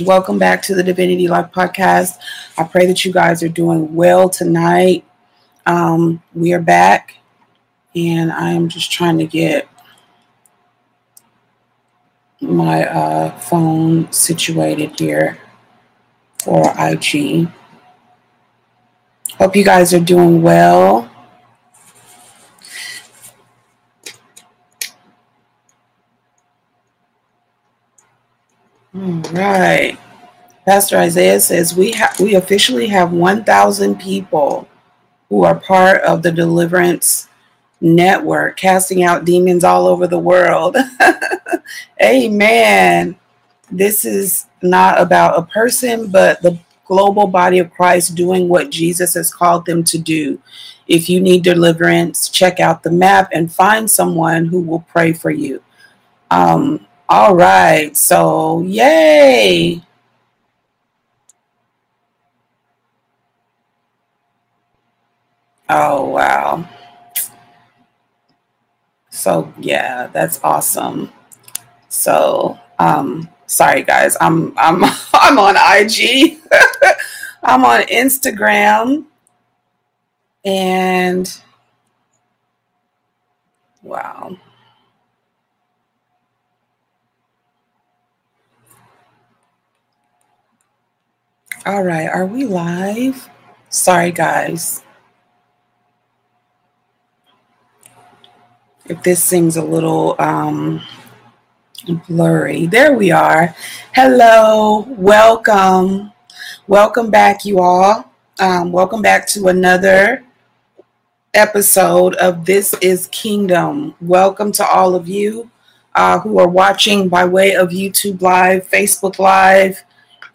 Welcome back to the Divinity Life Podcast. I pray that you guys are doing well tonight. Um, we are back, and I am just trying to get my uh, phone situated here for IG. Hope you guys are doing well. Right. Pastor Isaiah says we have we officially have 1,000 people who are part of the deliverance network, casting out demons all over the world. Amen. This is not about a person, but the global body of Christ doing what Jesus has called them to do. If you need deliverance, check out the map and find someone who will pray for you. Um, all right. So, yay. Oh, wow. So, yeah, that's awesome. So, um sorry guys. I'm I'm I'm on IG. I'm on Instagram and wow. All right, are we live? Sorry, guys. If this seems a little um, blurry, there we are. Hello, welcome. Welcome back, you all. Um, welcome back to another episode of This is Kingdom. Welcome to all of you uh, who are watching by way of YouTube Live, Facebook Live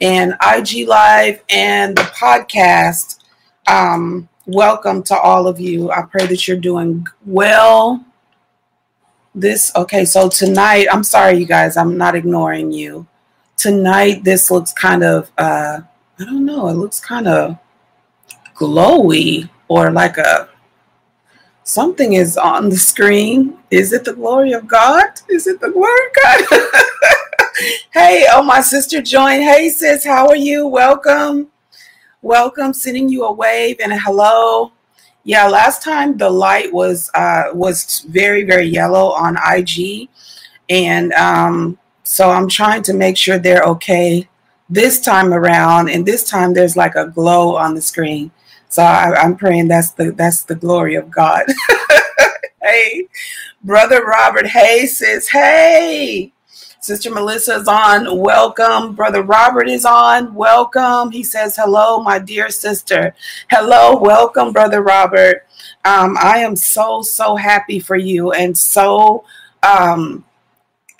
and IG Live and the podcast. Um, welcome to all of you. I pray that you're doing well. This, okay, so tonight, I'm sorry, you guys, I'm not ignoring you. Tonight, this looks kind of, uh, I don't know, it looks kind of glowy or like a something is on the screen. Is it the glory of God? Is it the glory of God? hey, oh, my sister joined. Hey, sis, how are you? Welcome. Welcome. Sending you a wave and a hello. Yeah, last time the light was uh, was very very yellow on IG, and um, so I'm trying to make sure they're okay this time around. And this time there's like a glow on the screen. So I, I'm praying that's the that's the glory of God. hey, brother Robert. Hey, sis. Hey. Sister Melissa is on. Welcome. Brother Robert is on. Welcome. He says, Hello, my dear sister. Hello. Welcome, Brother Robert. Um, I am so, so happy for you and so um,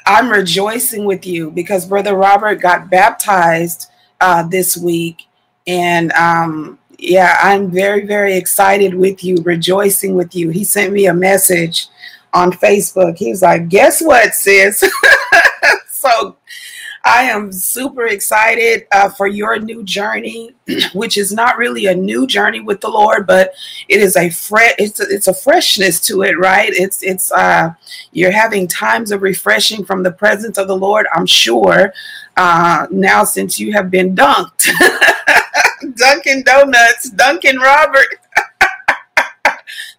I'm rejoicing with you because Brother Robert got baptized uh, this week. And um, yeah, I'm very, very excited with you, rejoicing with you. He sent me a message on Facebook. He was like, Guess what, sis? so I am super excited uh, for your new journey, which is not really a new journey with the Lord, but it is a fresh. It's a, it's a freshness to it, right? It's it's uh, you're having times of refreshing from the presence of the Lord. I'm sure uh, now since you have been dunked, Dunkin' Donuts, Dunkin' Robert.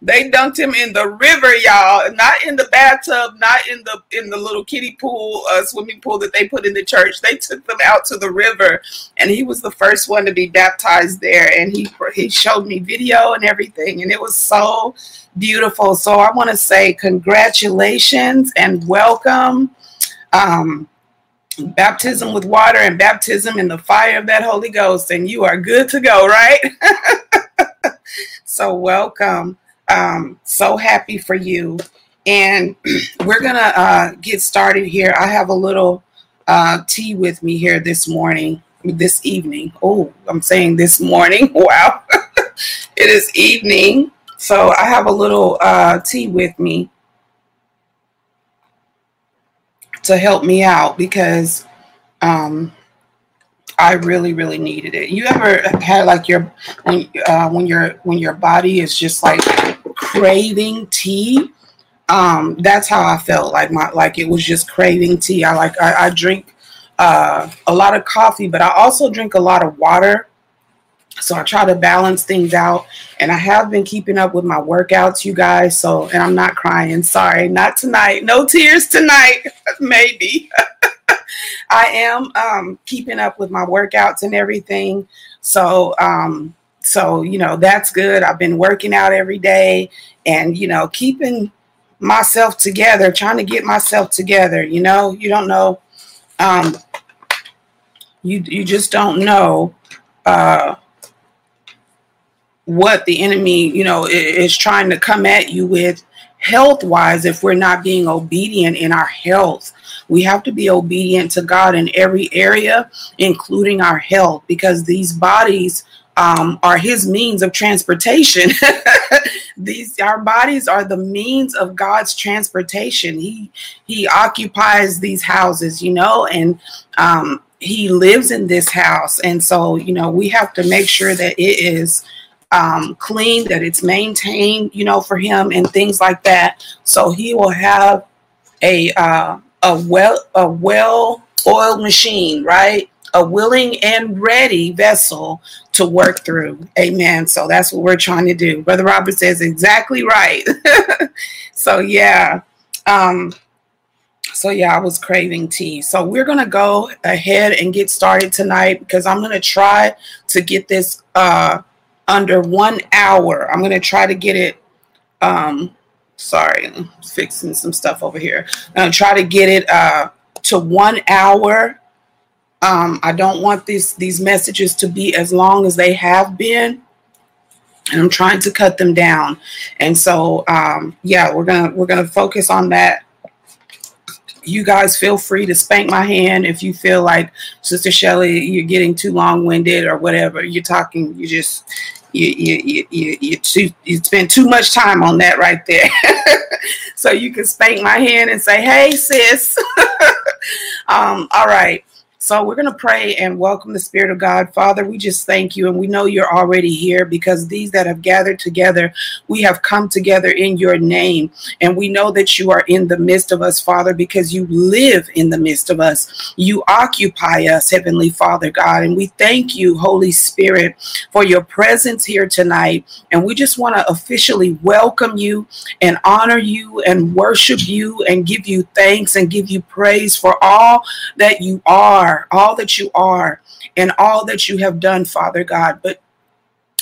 They dunked him in the river, y'all. Not in the bathtub, not in the in the little kiddie pool, uh, swimming pool that they put in the church. They took them out to the river, and he was the first one to be baptized there. And he he showed me video and everything, and it was so beautiful. So I want to say congratulations and welcome. Um, baptism with water and baptism in the fire of that Holy Ghost, and you are good to go, right? so, welcome. Um, so happy for you. And we're going to uh, get started here. I have a little uh, tea with me here this morning, this evening. Oh, I'm saying this morning. Wow. it is evening. So I have a little uh, tea with me to help me out because um, I really, really needed it. You ever had like your when uh, when your when your body is just like craving tea? Um, that's how I felt like my like it was just craving tea. I like I, I drink uh, a lot of coffee, but I also drink a lot of water. So I try to balance things out. And I have been keeping up with my workouts, you guys. So, and I'm not crying. Sorry, not tonight. No tears tonight. Maybe. I am um, keeping up with my workouts and everything. So, um, so you know that's good. I've been working out every day, and you know keeping myself together, trying to get myself together. You know, you don't know. Um, you you just don't know uh, what the enemy, you know, is trying to come at you with health wise if we're not being obedient in our health. We have to be obedient to God in every area, including our health, because these bodies um, are his means of transportation. These our bodies are the means of God's transportation. He he occupies these houses, you know, and um, he lives in this house, and so you know we have to make sure that it is um, clean, that it's maintained, you know, for him and things like that. So he will have a uh, a well a well oiled machine, right? A willing and ready vessel to work through. Amen. So that's what we're trying to do. Brother Robert says exactly right. so yeah. Um, so yeah, I was craving tea. So we're gonna go ahead and get started tonight because I'm gonna try to get this uh under one hour. I'm gonna try to get it um sorry, I'm fixing some stuff over here. I'm gonna try to get it uh to one hour um, I don't want these these messages to be as long as they have been. And I'm trying to cut them down. And so um, yeah, we're gonna we're gonna focus on that. You guys feel free to spank my hand if you feel like Sister Shelly, you're getting too long-winded or whatever. You're talking, you just you you you you, you, too, you spend too much time on that right there. so you can spank my hand and say, "Hey, sis." um, all right. So we're going to pray and welcome the Spirit of God. Father, we just thank you. And we know you're already here because these that have gathered together, we have come together in your name. And we know that you are in the midst of us, Father, because you live in the midst of us. You occupy us, Heavenly Father, God. And we thank you, Holy Spirit, for your presence here tonight. And we just want to officially welcome you and honor you and worship you and give you thanks and give you praise for all that you are are, all that you are, and all that you have done, Father God. But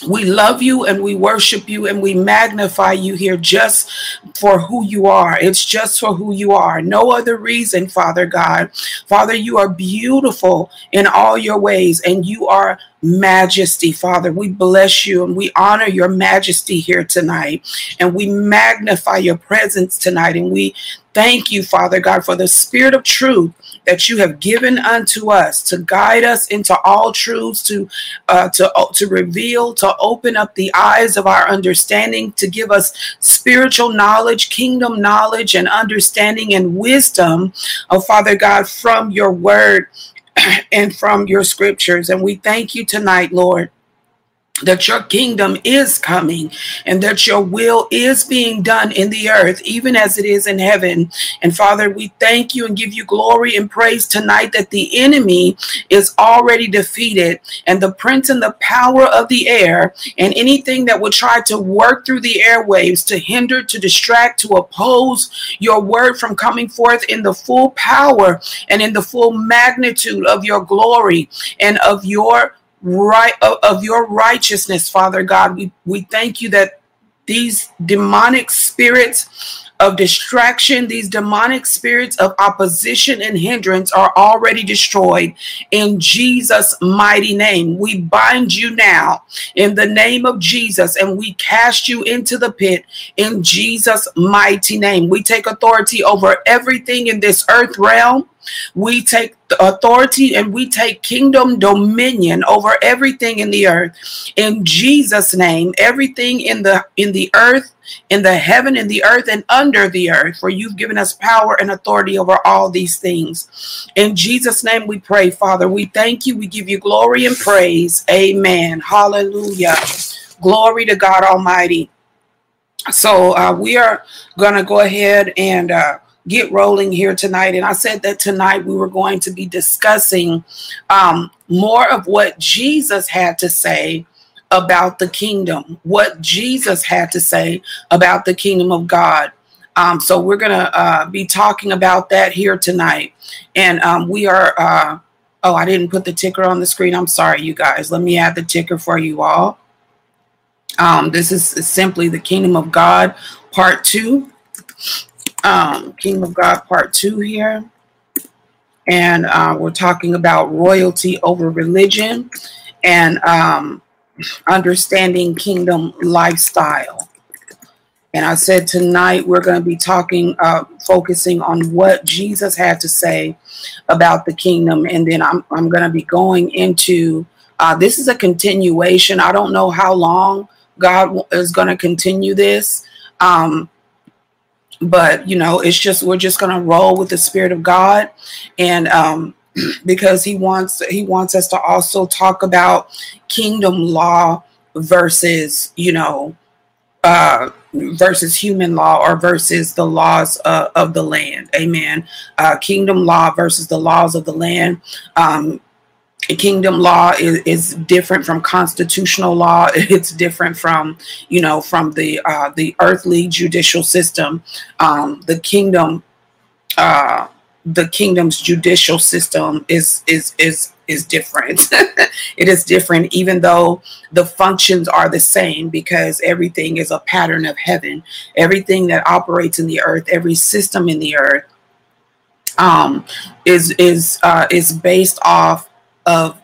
we love you and we worship you and we magnify you here just for who you are. It's just for who you are. No other reason, Father God. Father, you are beautiful in all your ways and you are majesty, Father. We bless you and we honor your majesty here tonight and we magnify your presence tonight and we thank you, Father God, for the spirit of truth that you have given unto us to guide us into all truths, to uh, to to reveal, to open up the eyes of our understanding, to give us spiritual knowledge, kingdom knowledge, and understanding and wisdom, oh Father God, from your word and from your scriptures. And we thank you tonight, Lord that your kingdom is coming and that your will is being done in the earth, even as it is in heaven. And Father, we thank you and give you glory and praise tonight that the enemy is already defeated and the prince and the power of the air and anything that would try to work through the airwaves to hinder, to distract, to oppose your word from coming forth in the full power and in the full magnitude of your glory and of your right of, of your righteousness, Father God. We we thank you that these demonic spirits of distraction, these demonic spirits of opposition and hindrance are already destroyed in Jesus' mighty name. We bind you now in the name of Jesus and we cast you into the pit in Jesus' mighty name. We take authority over everything in this earth realm we take authority and we take kingdom dominion over everything in the earth. In Jesus' name, everything in the in the earth, in the heaven, in the earth, and under the earth, for you've given us power and authority over all these things. In Jesus' name we pray, Father. We thank you. We give you glory and praise. Amen. Hallelujah. Glory to God Almighty. So uh, we are going to go ahead and uh, get rolling here tonight. And I said that tonight we were going to be discussing um, more of what Jesus had to say about the kingdom, what Jesus had to say about the kingdom of God. Um, so we're going to uh, be talking about that here tonight. And um, we are, uh, oh, I didn't put the ticker on the screen. I'm sorry, you guys. Let me add the ticker for you all. Um, this is simply the kingdom of God, part two. Um, kingdom of God, part two here. And uh, we're talking about royalty over religion and um, understanding kingdom lifestyle. And I said tonight we're going to be talking, uh, focusing on what Jesus had to say about the kingdom. And then I'm, I'm going to be going into uh, this is a continuation. I don't know how long God is going to continue this. Um, but you know, it's just we're just going to roll with the spirit of God, and um, because He wants He wants us to also talk about kingdom law versus you know uh, versus human law or versus the laws uh, of the land. Amen. Uh, kingdom law versus the laws of the land. Um, kingdom law is, is, different from constitutional law. It's different from, you know, from the uh, the earthly judicial system. Um, the kingdom, uh, the kingdom's judicial system is is is is different. it is different, even though the functions are the same, because everything is a pattern of heaven. Everything that operates in the earth, every system in the earth, um, is is uh, is based off of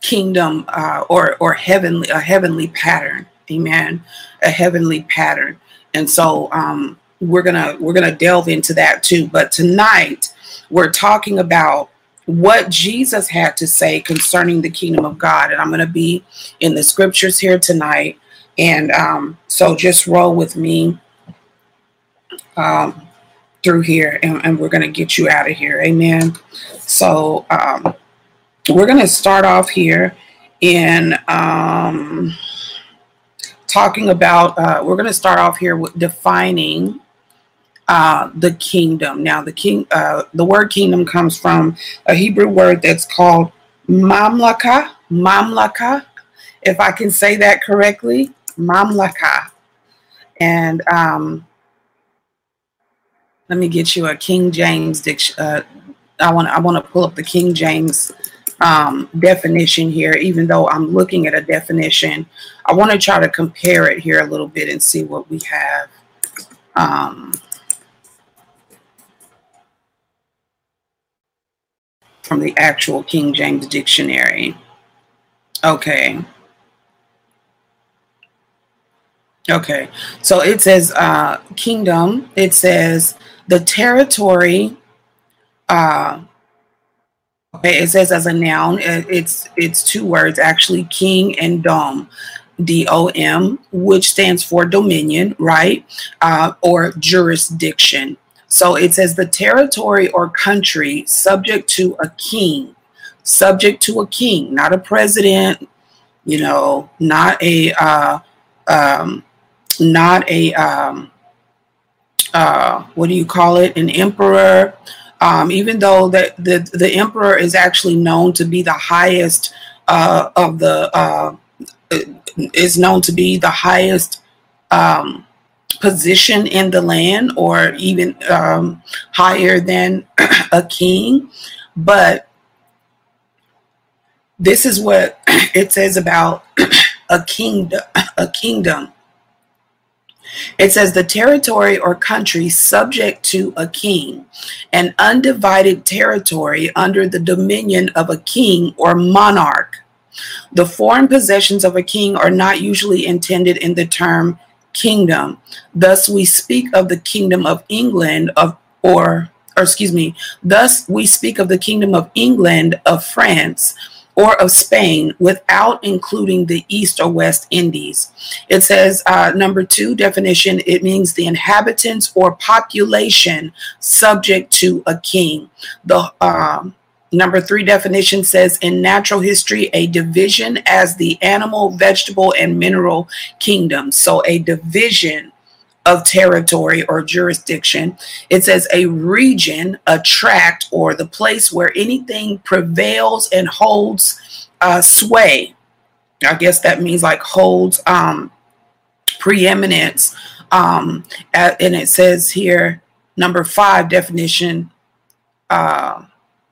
kingdom uh, or or heavenly a heavenly pattern. Amen. A heavenly pattern, and so um, we're gonna we're gonna delve into that too. But tonight we're talking about what Jesus had to say concerning the kingdom of God. And I'm to be in the scriptures here tonight. And um, so just roll with me um, through here and, and we're to get you out of here. Amen. So um, we're going to start off here in um, talking about, uh, we're going to start off here with defining uh, the kingdom. Now, the king, uh, the word kingdom comes from a Hebrew word that's called mamlaka. Mamlaka, if I can say that correctly, mamlaka. And um, let me get you a King James. Uh, I want I want to pull up the King James um, definition here, even though I'm looking at a definition. I want to try to compare it here a little bit and see what we have. Um, from the actual King James Dictionary. Okay. Okay. So it says uh, kingdom. It says the territory. Uh. It says as a noun. It's it's two words actually, king and dom. D O M, which stands for dominion, right? Uh, or jurisdiction. So it says the territory or country subject to a king, subject to a king, not a president, you know, not a, uh, um, not a, um, uh, what do you call it? An emperor. Um, even though the, the, the emperor is actually known to be the highest uh, of the, uh, is known to be the highest um, position in the land or even um, higher than a king. But this is what it says about a kingdom. A kingdom. It says the territory or country subject to a king, an undivided territory under the dominion of a king or monarch. The foreign possessions of a king are not usually intended in the term kingdom. Thus we speak of the kingdom of England of or or excuse me, thus we speak of the kingdom of England, of France, or of Spain without including the East or West Indies. It says, uh, number two definition, it means the inhabitants or population subject to a king. The um, Number three definition says in natural history, a division as the animal, vegetable, and mineral kingdoms. So a division of territory or jurisdiction. It says a region, a tract, or the place where anything prevails and holds uh, sway. I guess that means like holds um, preeminence. Um, at, and it says here, number five definition uh,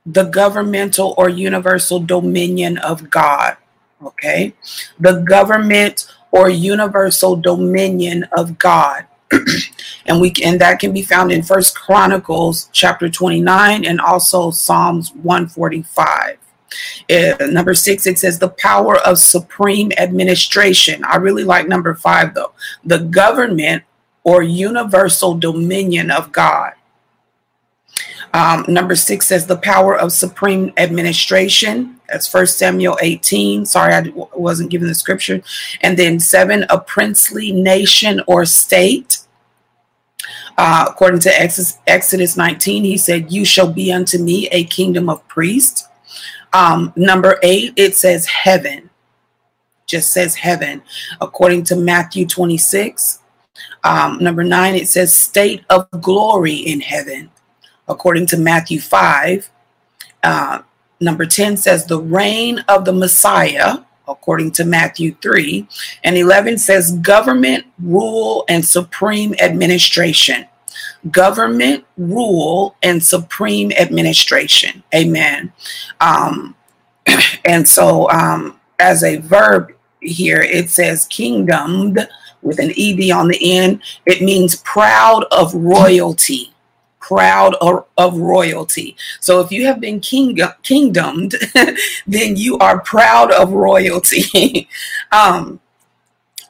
the governmental or universal dominion of God. Okay. The government or universal dominion of God. and we and that can be found in First Chronicles chapter 29 and also Psalms 145. Uh, number six, it says the power of supreme administration. I really like number five though. The government or universal dominion of God. Um, number six says the power of supreme administration. That's First Samuel 18. Sorry, I wasn't given the scripture. And then seven, a princely nation or state. Uh, according to Exodus, Exodus 19, he said, You shall be unto me a kingdom of priests. Um, number eight, it says heaven, just says heaven, according to Matthew 26. Um, number nine, it says state of glory in heaven according to Matthew 5. Uh, number 10 says the reign of the Messiah, according to Matthew 3. And 11 says government, rule, and supreme administration. Government, rule, and supreme administration. Amen. Um, and so, um, as a verb here, it says kingdomed with an ed on the end. It means proud of royalty proud of, of royalty. So if you have been king, kingdomed, then you are proud of royalty. um,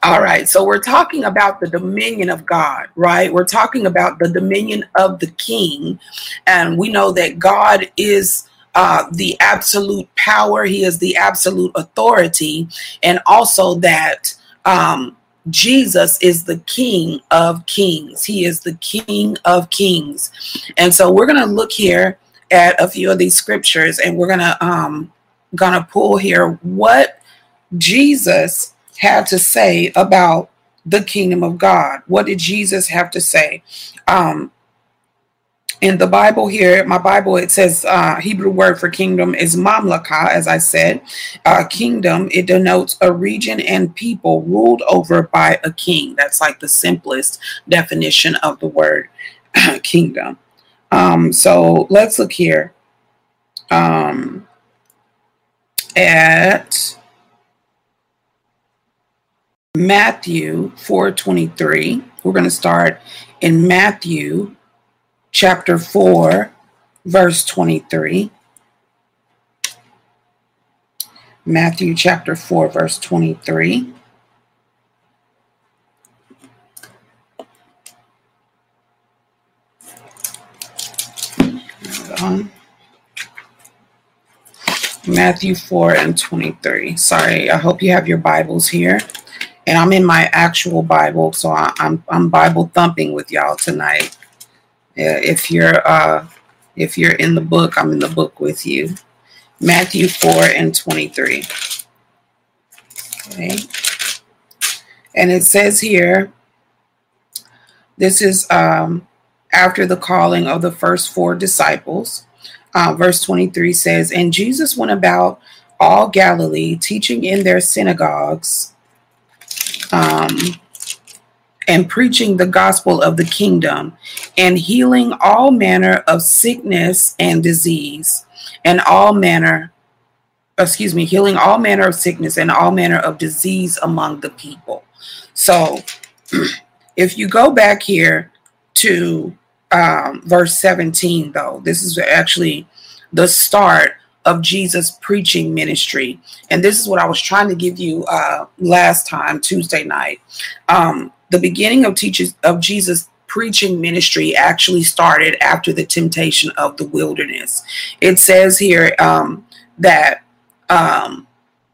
all right, so we're talking about the dominion of God, right? We're talking about the dominion of the king. And we know that God is uh, the absolute power, He is the absolute authority, and also that um, Jesus is the King of Kings. He is the King of Kings. And so we're going to look here at a few of these scriptures and we're going to um going to pull here what Jesus had to say about the kingdom of God. What did Jesus have to say? Um in the Bible here, my Bible, it says uh, Hebrew word for kingdom is mamlaka, as I said. Uh, kingdom, it denotes a region and people ruled over by a king. That's like the simplest definition of the word kingdom. Um, so let's look here um, at Matthew 4.23. We're going to start in Matthew chapter 4, verse 23. Matthew chapter 4, verse 23. Matthew 4 and 23. Sorry, I hope you have your Bibles here. And I'm in my actual Bible, so I'm, I'm Bible thumping with y'all tonight if you're uh, if you're in the book, I'm in the book with you. Matthew 4 and 23. Okay. And it says here, this is um, after the calling of the first four disciples. Uh, verse 23 says, And Jesus went about all Galilee, teaching in their synagogues, um, and preaching the gospel of the kingdom and healing all manner of sickness and disease and all manner excuse me healing all manner of sickness and all manner of disease among the people so if you go back here to um, verse 17 though this is actually the start of Jesus preaching ministry. And this is what I was trying to give you uh, last time, Tuesday night. Um, the beginning of teachers of Jesus preaching ministry actually started after the temptation of the wilderness. It says here um, that um,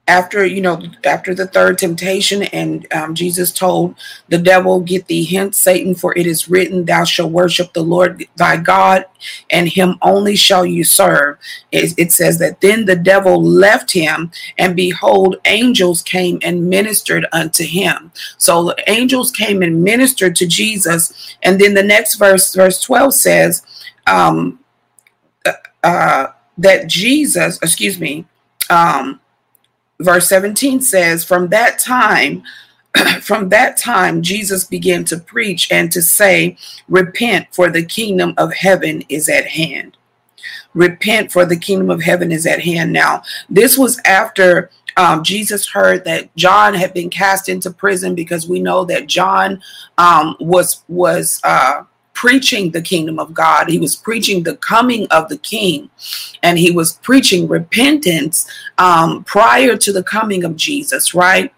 after you know after the third temptation and um, jesus told the devil get thee hence satan for it is written thou shalt worship the lord thy god and him only shall you serve. It, it says that then the devil left him and behold angels came and ministered unto him. So the angels came and ministered to jesus and then the next verse verse 12 says um uh, uh that jesus excuse me um verse 17 says, From that time, from that time, Jesus began to preach and to say, Repent, for the kingdom of heaven is at hand. Repent, for the kingdom of heaven is at hand. Now, this was after um, Jesus heard that John had been cast into prison because we know that John um, was was uh, preaching the kingdom of God. He was preaching the coming of the king, and he was preaching repentance um, prior to the coming of Jesus, right?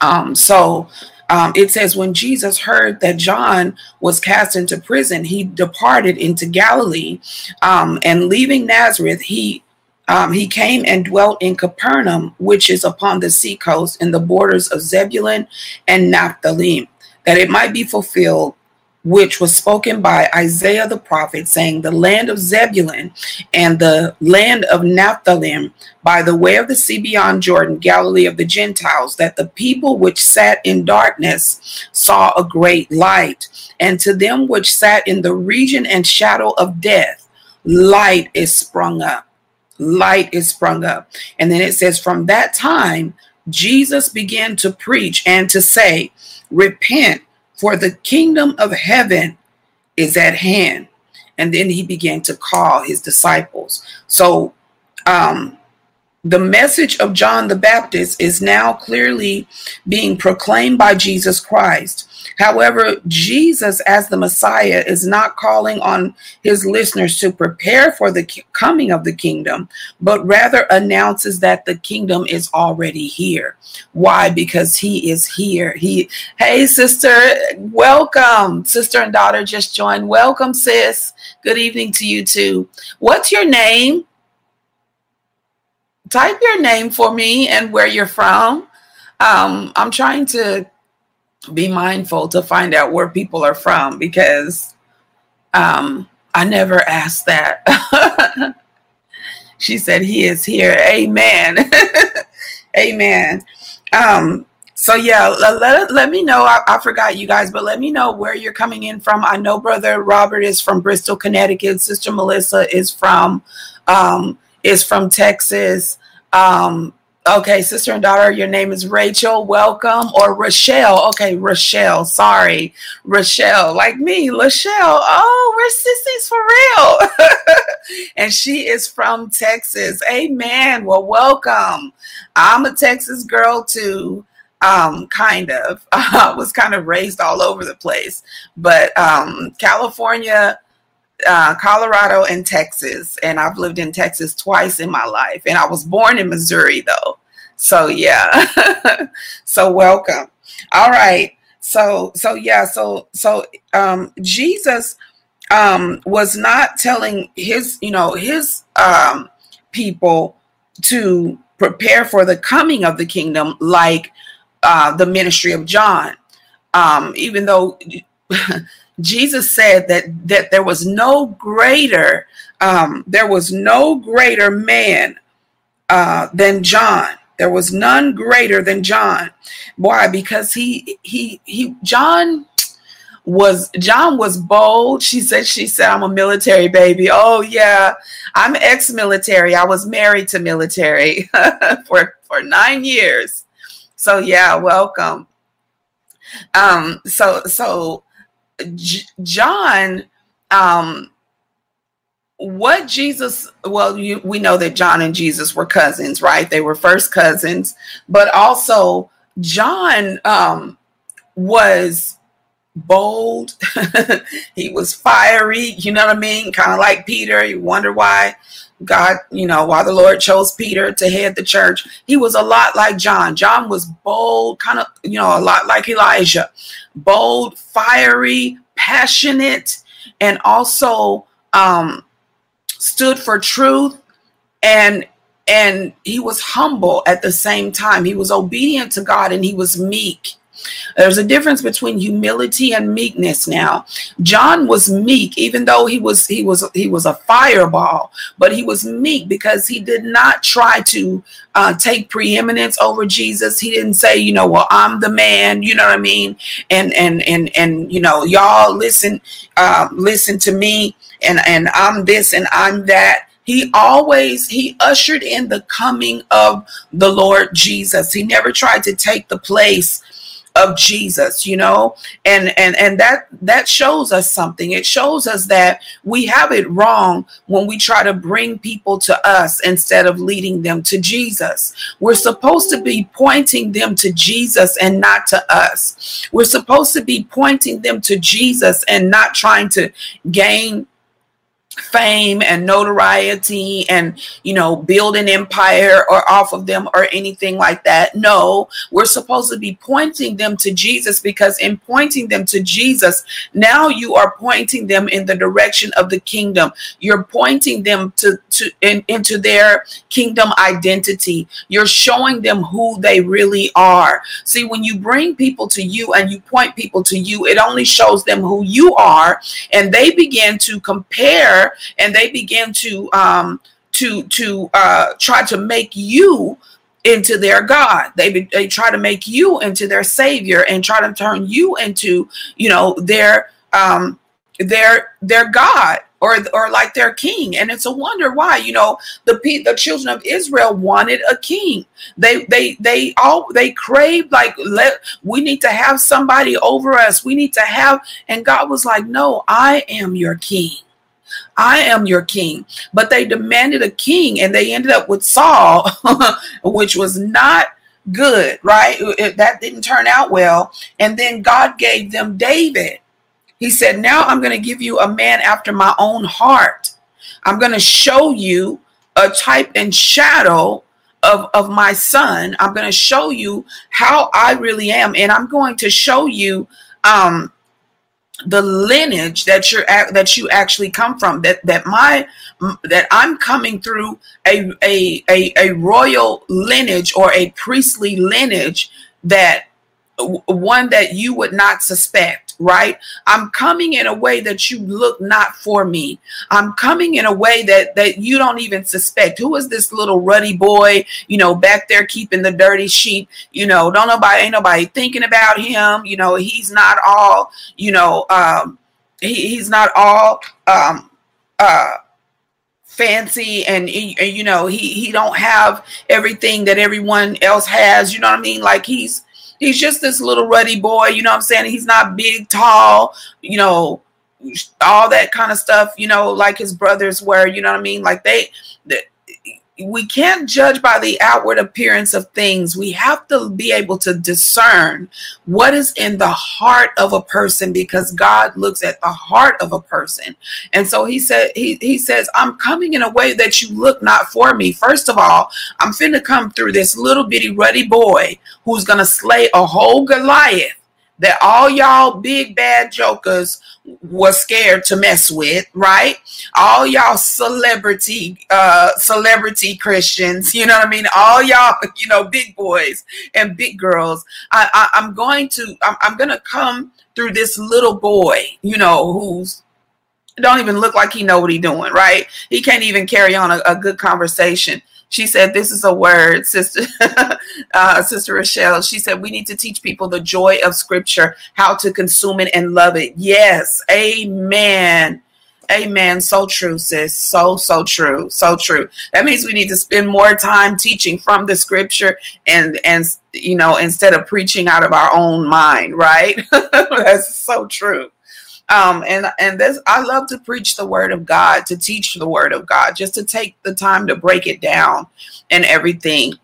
Um, so um, it says, when Jesus heard that John was cast into prison, he departed into Galilee, um, and leaving Nazareth, he um, he came and dwelt in Capernaum, which is upon the seacoast in the borders of Zebulun and Naphtali, that it might be fulfilled which was spoken by Isaiah the prophet, saying, The land of Zebulun and the land of Naphtali, by the way of the sea beyond Jordan, Galilee of the Gentiles, that the people which sat in darkness saw a great light. And to them which sat in the region and shadow of death, light is sprung up. Light is sprung up. And then it says, From that time, Jesus began to preach and to say, Repent for the kingdom of heaven is at hand. And then he began to call his disciples. So um, the message of John the Baptist is now clearly being proclaimed by Jesus Christ. However, Jesus, as the Messiah, is not calling on his listeners to prepare for the coming of the kingdom, but rather announces that the kingdom is already here. Why? Because he is here. He, hey, sister, welcome. Sister and daughter just joined. Welcome, sis. Good evening to you too. What's your name? Type your name for me and where you're from. Um, I'm trying to be mindful to find out where people are from because um, I never asked that. she said, He is here. Amen. Amen. Um, so yeah, let, let me know. I, I, forgot you guys, but let me know where you're coming in from. I know brother Robert is from Bristol, Connecticut. Sister Melissa is from um, is from Texas. Um, Okay, sister and daughter, your name is Rachel. Welcome. Or Rochelle. Okay, Rochelle. Sorry. Rochelle. Like me, Rochelle. Oh, we're sissies for real. and she is from Texas. Amen. Well, welcome. I'm a Texas girl too. Um, kind of. I was kind of raised all over the place. But um, California uh, Colorado and Texas, and I've lived in Texas twice in my life. And I was born in Missouri, though. So yeah, so welcome. All right. So so yeah. So so um, Jesus um, was not telling his you know his um, people to prepare for the coming of the kingdom like uh, the ministry of John. Um, even though Jesus said that that there was no greater um, there was no greater man uh, than John. There was none greater than John. Why? Because he he he John was John was bold. She said she said I'm a military baby. Oh yeah, I'm ex-military. I was married to military for for 9 years. So yeah, welcome. Um so so J- John, um, what Jesus, well, you, we know that John and Jesus were cousins, right? They were first cousins, but also John um, was bold. he was fiery, you know what I mean? Kind of like Peter. You wonder why God, you know, why the Lord chose Peter to head the church. He was a lot like John. John was bold, kind of, you know, a lot like Elijah. Bold, fiery, passionate, and also um, stood for truth and and he was humble at the same time. He was obedient to God and he was meek. There's a difference between humility and meekness now. John was meek even though he was he was he was a fireball, but he was meek because he did not try to uh, take preeminence over Jesus. He didn't say, you know, well, I'm the man, you know what I mean? And and and and you know, y'all listen uh, listen to me and and I'm this and I'm that he always he ushered in the coming of the lord jesus he never tried to take the place of Jesus, you know, and and and that that shows us something. It shows us that we have it wrong when we try to bring people to us instead of leading them to Jesus. We're supposed to be pointing them to Jesus and not to us. We're supposed to be pointing them to Jesus and not trying to gain fame and notoriety and you know build an empire or off of them or anything like that. No we're supposed to be pointing them to jesus because in pointing them to jesus now you are pointing them in the direction of the kingdom. You're pointing them to to in, into their kingdom identity. You're showing them who they really are. See when you bring people to you and you point people to you it only shows them who you are. And they begin to compare and they begin to um, to to uh, try to make you into their God. They they try to make you into their savior and try to turn you into you know their um, their their God or or like their king and it's a wonder why you know the the children of Israel wanted a king they they they all they craved like let we need to have somebody over us we need to have and God was like no I am your king I am your king. But they demanded a king and they ended up with Saul, which was not good, right? That didn't turn out well. And then God gave them David. He said, Now I'm going to give you a man after my own heart. I'm going to show you a type and shadow of, of my son. I'm going to show you how I really am. And I'm going to show you um, the lineage that you're that you actually come from that that my that I'm coming through a a a, a royal lineage or a priestly lineage that one that you would not suspect right? I'm coming in a way that you look not for me. I'm coming in a way that that you don't even suspect. Who is this little ruddy boy you know back there keeping the dirty sheep? You know don't nobody ain't nobody thinking about him. You know he's not all you know um he, he's not all um uh fancy and, and you know he he don't have everything that everyone else has. You know what i mean? Like he's he's just this little ruddy boy, you know what I'm saying? He's not big, tall, you know, all that kind of stuff, you know, like his brothers were, you know what I mean? Like they, they we can't judge by the outward appearance of things. We have to be able to discern what is in the heart of a person because God looks at the heart of a person. And so he said, he, he says, I'm coming in a way that you look not for me. First of all, I'm finna come through this little bitty ruddy boy who's to slay a whole Goliath that all y'all big bad jokers were scared to mess with, right? All y'all celebrity, uh, celebrity Christians, you know what I mean? All y'all, you know, big boys and big girls. I, I am going to, I'm, I'm gonna come through this little boy, you know, who's don't even look like he know what he doing, right? He can't even carry on a, a good conversation. She said, "This is a word, sister, uh, sister Rochelle." She said, "We need to teach people the joy of Scripture, how to consume it and love it." Yes, Amen. Amen. So true, sis. So, so true. So true. That means we need to spend more time teaching from the scripture and, and, you know, instead of preaching out of our own mind, right? That's so true um, and and this I love to preach the word of God, to teach the word of God, just to take the time to break it down and everything.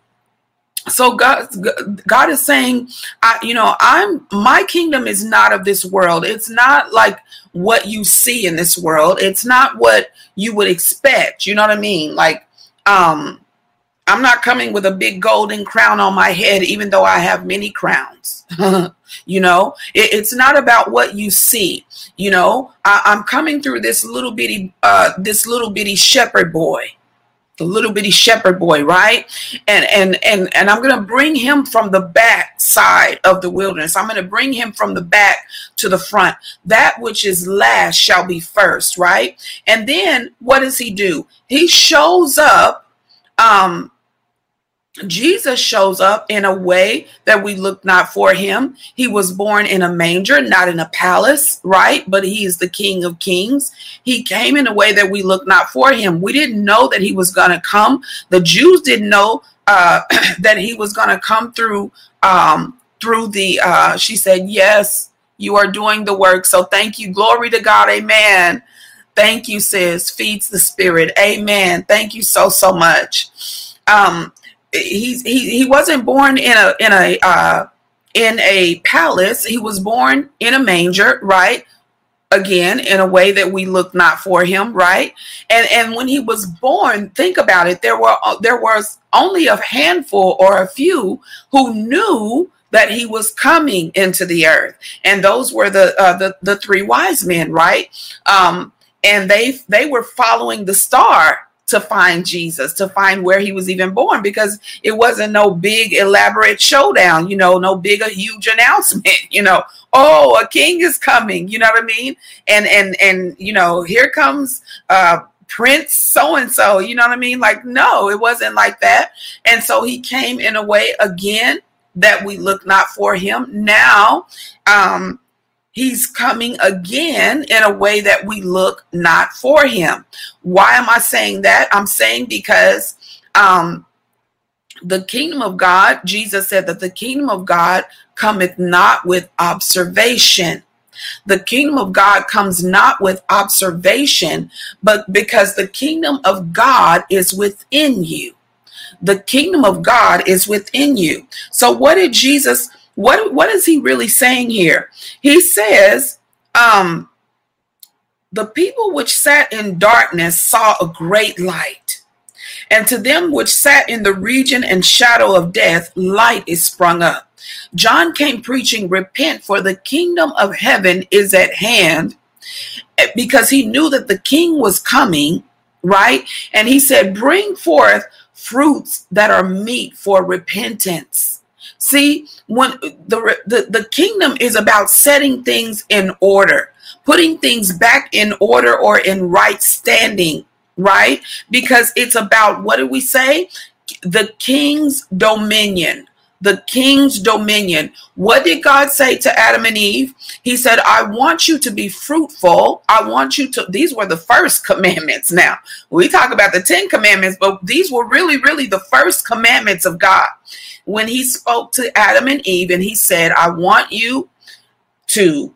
So God, God is saying, I, you know, I'm my kingdom is not of this world. It's not like what you see in this world. It's not what you would expect. You know what I mean? Like, um, I'm not coming with a big golden crown on my head, even though I have many crowns. you know, it, it's not about what you see. You know, I, am coming through this little bitty, uh, this little bitty shepherd boy. the little bitty shepherd boy, right? And and and and I'm to bring him from the back side of the wilderness. I'm to bring him from the back to the front. That which is last shall be first, right? And then what does he do? He shows up um Jesus shows up in a way that we look not for him. He was born in a manger, not in a palace, right? But he is the King of Kings. He came in a way that we look not for him. We didn't know that he was going to come. The Jews didn't know uh, that he was going to come through um, through the. Uh, she said, "Yes, you are doing the work." So thank you, glory to God, Amen. Thank you, sis. Feeds the spirit, Amen. Thank you so so much. Um, he he wasn't born in a in a uh, in a palace. He was born in a manger, right? Again, in a way that we look not for him, right? And and when he was born, think about it. There were there was only a handful or a few who knew that he was coming into the earth, and those were the uh, the the three wise men, right? Um, and they they were following the star to find Jesus, to find where he was even born, because it wasn't no big elaborate showdown, you know, no big a huge announcement, you know, oh, a king is coming, you know what I mean? And and and you know, here comes uh Prince so and so, you know what I mean? Like, no, it wasn't like that. And so he came in a way again that we look not for him. Now, um, he's coming again in a way that we look not for him. Why am I saying that? I'm saying because um, the kingdom of God, Jesus said that the kingdom of God cometh not with observation. The kingdom of God comes not with observation, but because the kingdom of God is within you. The kingdom of God is within you. So, what did Jesus? What what is he really saying here? He says, um, the people which sat in darkness saw a great light. And to them which sat in the region and shadow of death, light is sprung up. John came preaching, Repent, for the kingdom of heaven is at hand, because he knew that the king was coming, right? And he said, Bring forth fruits that are meet for repentance. See, when the, the the kingdom is about setting things in order, putting things back in order or in right standing, right? Because it's about what do we say? The king's dominion the king's dominion. What did God say to Adam and Eve? He said, I want you to be fruitful. I want you to, these were the first commandments. Now, we talk about the 10 commandments, but these were really, really the first commandments of God when he spoke to Adam and Eve and he said, I want you to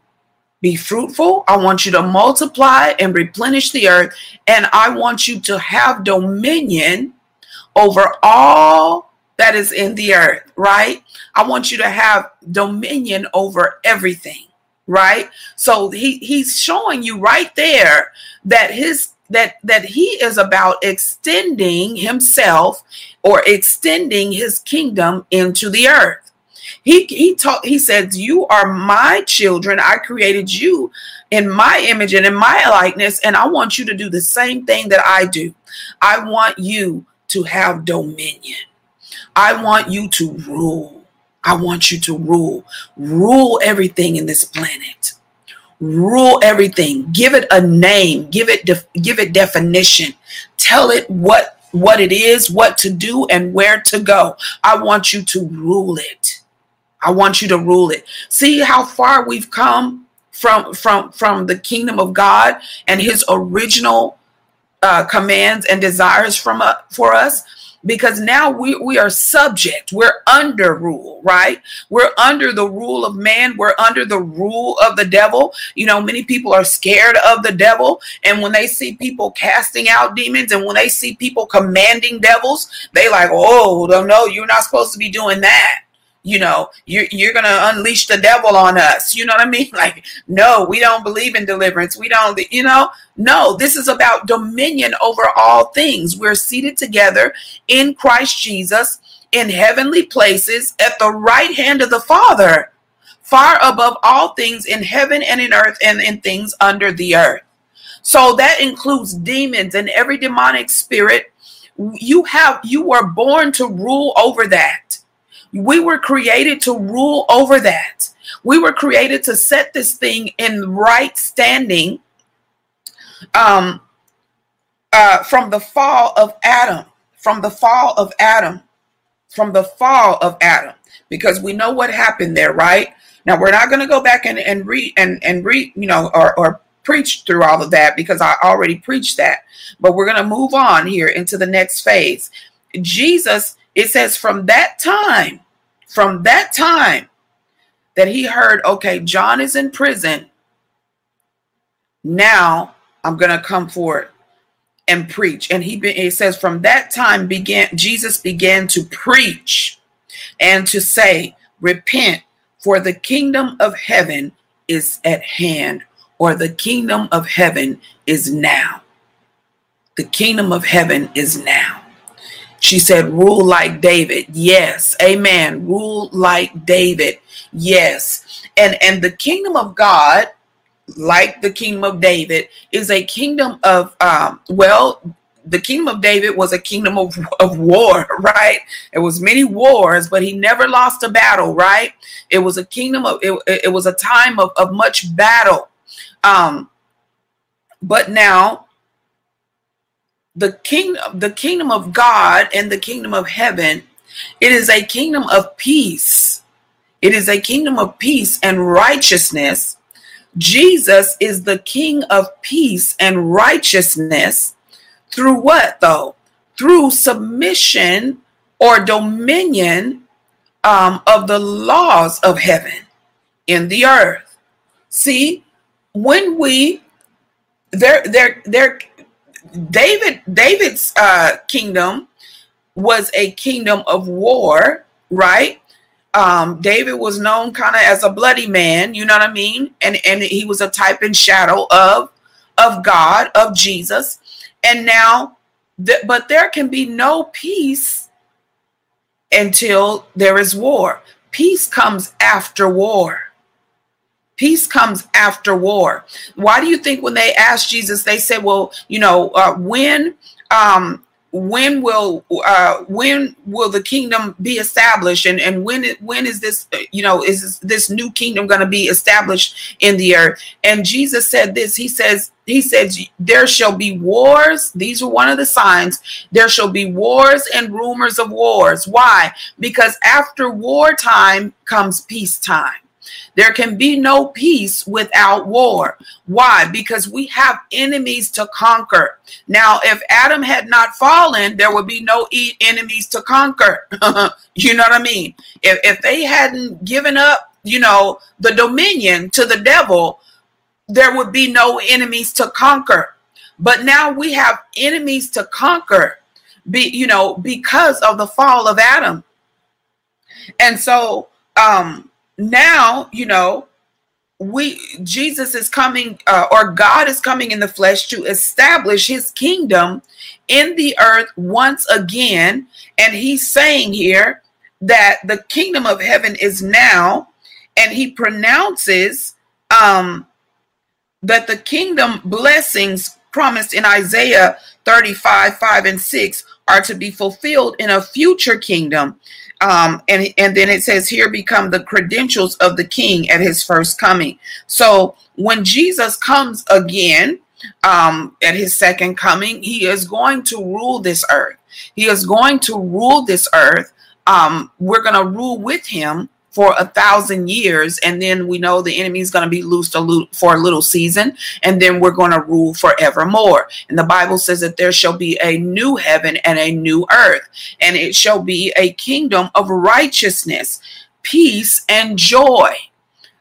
be fruitful. I want you to multiply and replenish the earth. And I want you to have dominion over all that is in the earth, right? I want you to have dominion over everything, right? So he, he's showing you right there that his that that he is about extending himself or extending his kingdom into the earth. He he taught he said, You are my children. I created you in my image and in my likeness, and I want you to do the same thing that I do. I want you to have dominion. I want you to rule. I want you to rule. Rule everything in this planet. Rule everything. Give it a name. Give it def- give it definition. Tell it what what it is what to do and where to go. I want you to rule it. I want you to rule it. See how far we've come from from from the kingdom of god and his original uh, commands and desires from uh, for us because now we, we are subject we're under rule right? We're under the rule of man we're under the rule of the devil. You know many people are scared of the devil and when they see people casting out demons and when they see people commanding devils they like oh no you're not supposed to be doing that you know, you're, you're going to unleash the devil on us. You know what I mean? Like, no, we don't believe in deliverance. We don't, you know, no, this is about dominion over all things. We're seated together in Christ Jesus in heavenly places at the right hand of the Father, far above all things in heaven and in earth and in things under the earth. So that includes demons and every demonic spirit you have you were born to rule over that. We were created to rule over that. We were created to set this thing in right standing um, uh, from the fall of Adam, from the fall of Adam, from the fall of Adam, because we know what happened there, right? Now we're not going to go back and, and read and, and read, you know, or, or preach through all of that because I already preached that. But we're going to move on here into the next phase. Jesus, it says, from that time, from that time that he heard, okay, John is in prison. Now I'm going to come forward and preach. And he it says from that time began Jesus began to preach and to say, repent for the kingdom of heaven is at hand or the kingdom of heaven is now. The kingdom of heaven is now. She said, rule like David. Yes. Amen. Rule like David. Yes. And and the kingdom of God like the kingdom of David, is a kingdom of, um, well, the kingdom of David was a kingdom of, of war, right? It was many wars, but he never lost a battle, right? It was a kingdom of, it, it was a time of, of much battle. Um, but now the king, the kingdom of God and the kingdom of heaven, it is a kingdom of peace. It is a kingdom of peace and righteousness Jesus is the King of peace and righteousness through what, though? Through submission or dominion um, of the laws of heaven in the earth. See, when we there, there, there, David, David's uh, kingdom was a kingdom of war, right? um, David was known kind of as a bloody man, you know what I mean? And and he was a type and shadow of of God, of Jesus. And now th- but there can be no peace until there is war. Peace comes after war. Peace comes after war. Why do you think when they asked Jesus, they said, "Well, you know, uh, when um, when will uh, when will the kingdom be established? And and when it, when is this you know is this new kingdom going to be established in the earth? And jesus said this. He says he says there shall be wars. These are one of the signs. There shall be wars and rumors of wars. Why? Because after wartime comes peacetime there can be no peace without war. Why? Because we have enemies to conquer. Now, if Adam had not fallen, there would be no e- enemies to conquer. you know what I mean? If, if they hadn't given up, you know, the dominion to the devil, there would be no enemies to conquer. But now we have enemies to conquer, be you know, because of the fall of Adam. And so um now, you know, we Jesus is coming uh, or God is coming in the flesh to establish his kingdom in the earth once again. And he's saying here that the kingdom of heaven is now. And he pronounces um that the kingdom blessings promised in Isaiah 35 5 and 6 are to be fulfilled in a future kingdom um, and and then it says here become the credentials of the king at his first coming. So when jesus comes again um, at his second coming he is going to rule this earth. He is going to rule this earth. Um, we're going to rule with him for a thousand years and then we know the enemy is going to be loosed a for a little season and then we're going to rule forevermore. And the bible says that there shall be a new heaven and a new earth and it shall be a kingdom of righteousness peace and joy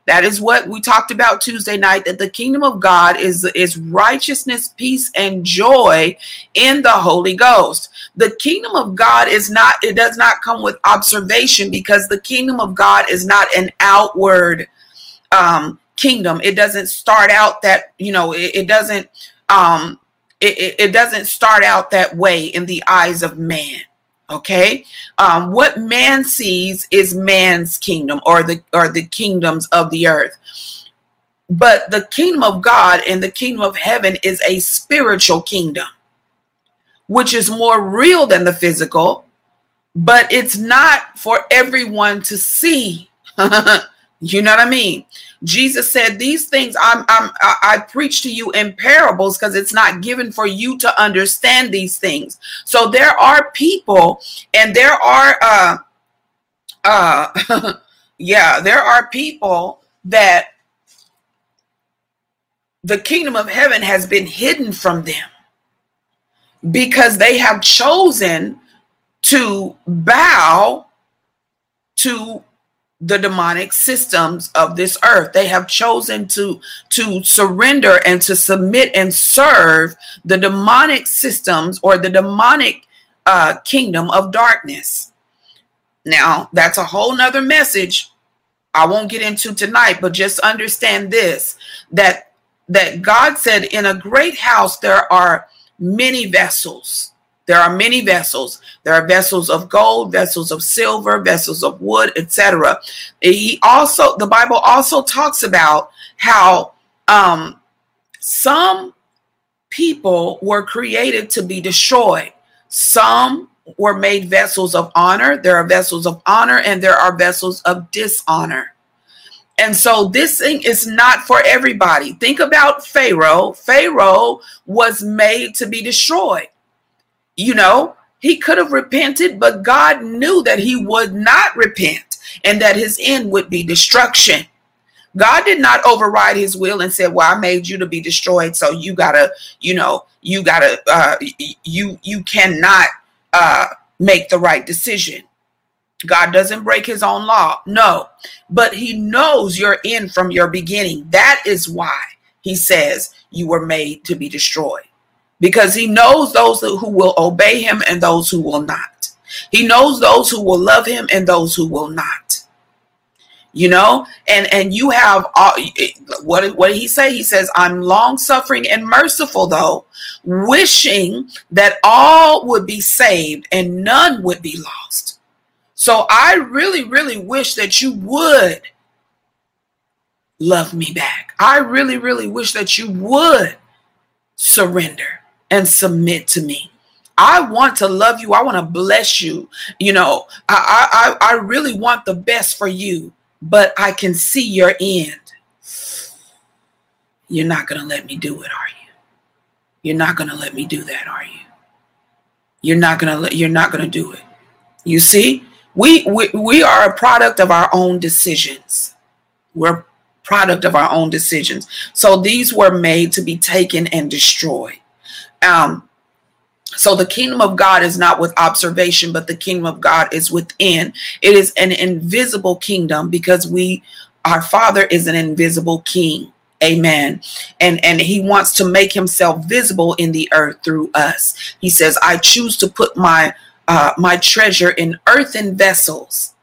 that is what we talked about Tuesday night that the kingdom of God is is righteousness, peace and joy in the Holy Ghost. The kingdom of God is not it does not come with observation because the kingdom of God is not an outward um kingdom. It doesn't start out that, you know, it, it doesn't um it, it doesn't start out that way in the eyes of man okay um, what man sees is man's kingdom or the or the kingdoms of the earth but the kingdom of god and the kingdom of heaven is a spiritual kingdom which is more real than the physical, but it's not for everyone to see. you know what I mean? Jesus said, These things I'm, I'm, I preach to you in parables because it's not given for you to understand these things. So there are people and there are, uh, uh, yeah, there are people that the kingdom of heaven has been hidden from them because they have chosen to bow to the demonic systems of this earth. They have chosen to to surrender and to submit and serve the demonic systems or the demonic uh, kingdom of darkness. Now that's a whole nother message i won't get into tonight but just understand this that that god said in a great house there are many vessels there are many vessels. There are vessels of gold, vessels of silver, vessels of wood, etc. He also, the Bible also talks about how um, some people were created to be destroyed. Some were made vessels of honor. There are vessels of honor and there are vessels of dishonor. And so this thing is not for everybody. Think about Pharaoh. Pharaoh was made to be destroyed. You know, he could have repented, but God knew that he would not repent and that his end would be destruction. God did not override his will and said, "Well, I made you to be destroyed, so you gotta, you know, you gotta, uh, you you cannot uh, make the right decision." God doesn't break his own law, no, but he knows your end from your beginning. That is why he says you were made to be destroyed because he knows those who will obey him and those who will not. He knows those who will love him and those who will not. You know, and and you have all, what what did he say? He says, "I'm long suffering and merciful, though, wishing that all would be saved and none would be lost." So I really, really wish that you would love me back. I really, really wish that you would surrender and submit to me. I want to love you. I want to bless you. You know, I, I, I really want the best for you, but I can see your end. You're not going to let me do it, are you? You're not going to let me do that, are you? You're not going to let, you're not going to do it. You see, we, we, we are a product of our own decisions. We're product of our own decisions. So these were made to be taken and destroyed. Um, so the kingdom of God is not with observation, but the kingdom of God is within. It is an invisible kingdom because we, our Father is an invisible King. Amen. And and he wants to make himself visible in the earth through us. He says, "I choose to put my uh, my treasure in earthen vessels."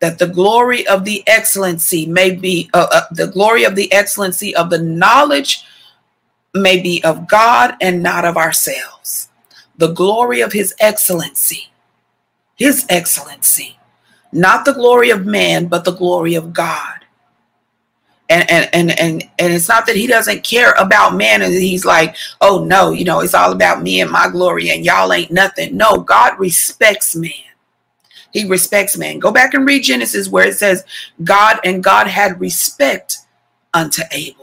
that the glory of the excellency may be uh, uh, the glory of the excellency of the knowledge may be of God and not of ourselves. The glory of his excellency, his excellency, not the glory of man, but the glory of God. And, and and and and it's not that he doesn't care about man and he's like oh no you know it's all about me and my glory and y'all ain't nothing no god respects man he respects man go back and read genesis where it says god and god had respect unto abel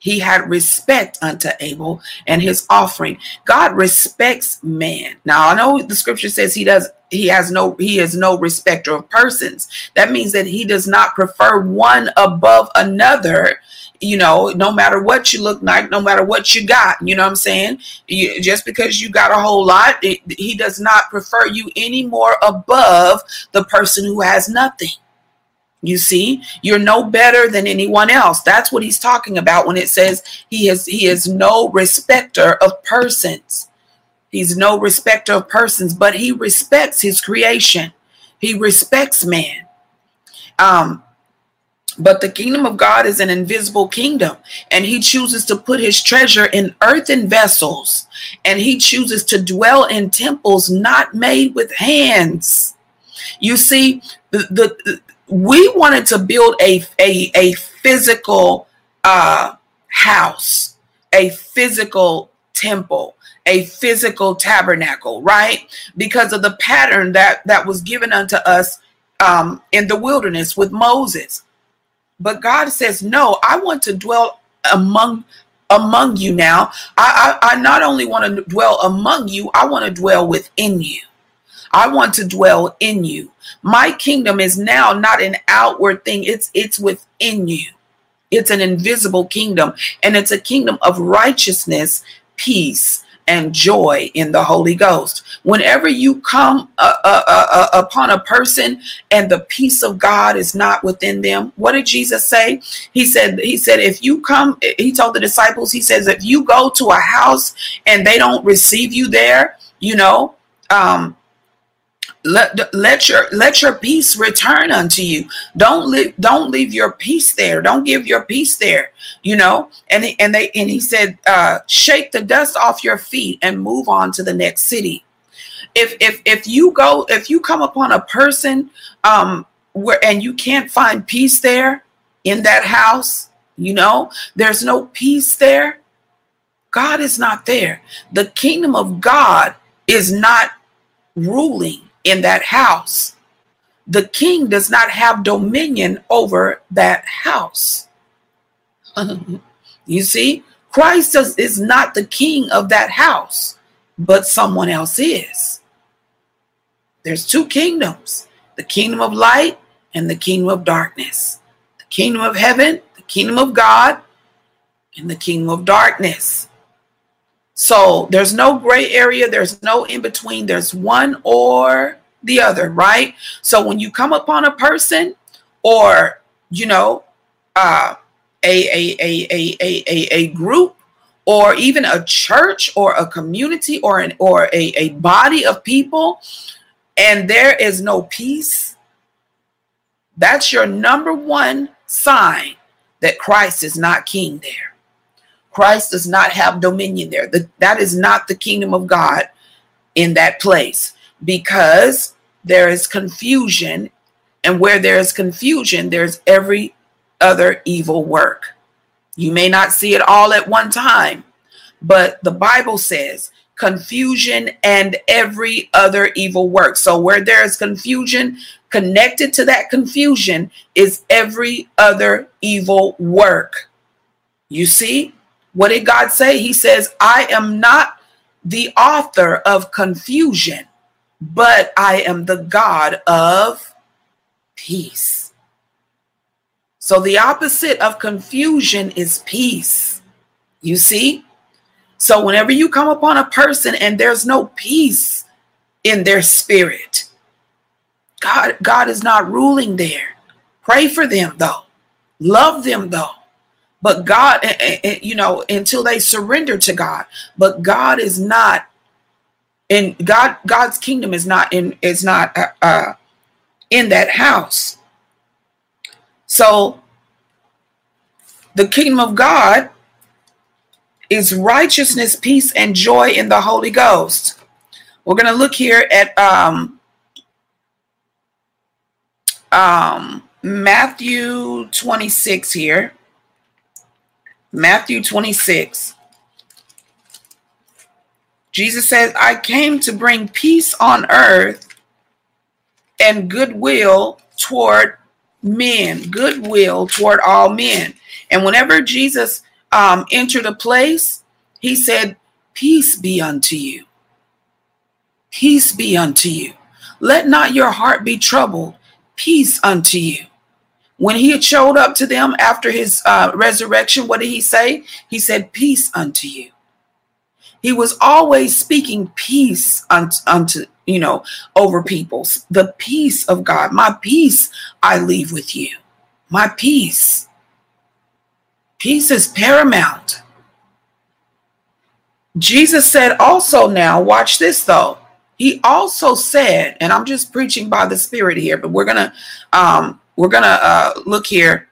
he had respect unto Abel and his offering. God respects man. Now I know the scripture says he does he has no he is no respecter of persons. That means that he does not prefer one above another. You know, no matter what you look like, no matter what you got, you know what I'm saying? You, just because you got a whole lot, it, he does not prefer you any more above the person who has nothing. You see, you're no better than anyone else. That's what he's talking about when it says he is he is no respecter of persons. He's no respecter of persons, but he respects his creation. He respects man. Um, but the kingdom of God is an invisible kingdom, and he chooses to put his treasure in earthen vessels, and he chooses to dwell in temples not made with hands. You see, the, the we wanted to build a a, a physical uh, house, a physical temple, a physical tabernacle, right? Because of the pattern that that was given unto us um, in the wilderness with Moses. But God says, "No, I want to dwell among among you now. I, I, I not only want to dwell among you, I want to dwell within you." I want to dwell in you. My kingdom is now not an outward thing, it's it's within you. It's an invisible kingdom, and it's a kingdom of righteousness, peace, and joy in the Holy Ghost. Whenever you come uh, uh, uh, uh, upon a person and the peace of God is not within them, what did Jesus say? He said, He said, if you come, He told the disciples, He says, if you go to a house and they don't receive you there, you know, um, let let your let your peace return unto you. Don't leave don't leave your peace there. Don't give your peace there you know? And he, and they and he said uh shake the dust off your feet and move on to the next city. If if if you go if you come upon a person um where and you can't find peace there in that house you know there's no peace there god is not there. The kingdom of god is not ruling in that house. The king does not have dominion over that house. you see, Christ is not the king of that house, but someone else is. There's two kingdoms the kingdom of light and the kingdom of darkness, the kingdom of heaven, the kingdom of God, and the kingdom of darkness. So there's no gray area, there's no in between, there's one or the other, right? So when you come upon a person or, you know, uh, a, a, a, a, a, a, a group or even a church or a community or an or a, a body of people and there is no peace, that's your number one sign that Christ is not king there. Christ does not have dominion there. The, that is not the kingdom of God in that place because there is confusion. And where there is confusion, there's every other evil work. You may not see it all at one time, but the Bible says confusion and every other evil work. So where there is confusion, connected to that confusion is every other evil work. You see? What did God say? He says, I am not the author of confusion, but I am the God of peace. So the opposite of confusion is peace. You see? So whenever you come upon a person and there's no peace in their spirit, God, God is not ruling there. Pray for them though. Love them though. But God, you know, until they surrender to God. But God is not in God. God's kingdom is not in is not uh, uh, in that house. So the kingdom of God is righteousness, peace, and joy in the Holy Ghost. We're going to look here at um, um, Matthew 26 here. Matthew 26. Jesus says, I came to bring peace on earth and goodwill toward men, goodwill toward all men. And whenever Jesus um, entered a place, he said, Peace be unto you. Peace be unto you. Let not your heart be troubled. Peace unto you. When he had showed up to them after his uh, resurrection, what did he say? He said, Peace unto you. He was always speaking peace unto, unto you know, over people. The peace of God. My peace I leave with you. My peace. Peace is paramount. Jesus said also now, watch this though. He also said, and I'm just preaching by the Spirit here, but we're gonna um, we're going to uh, look here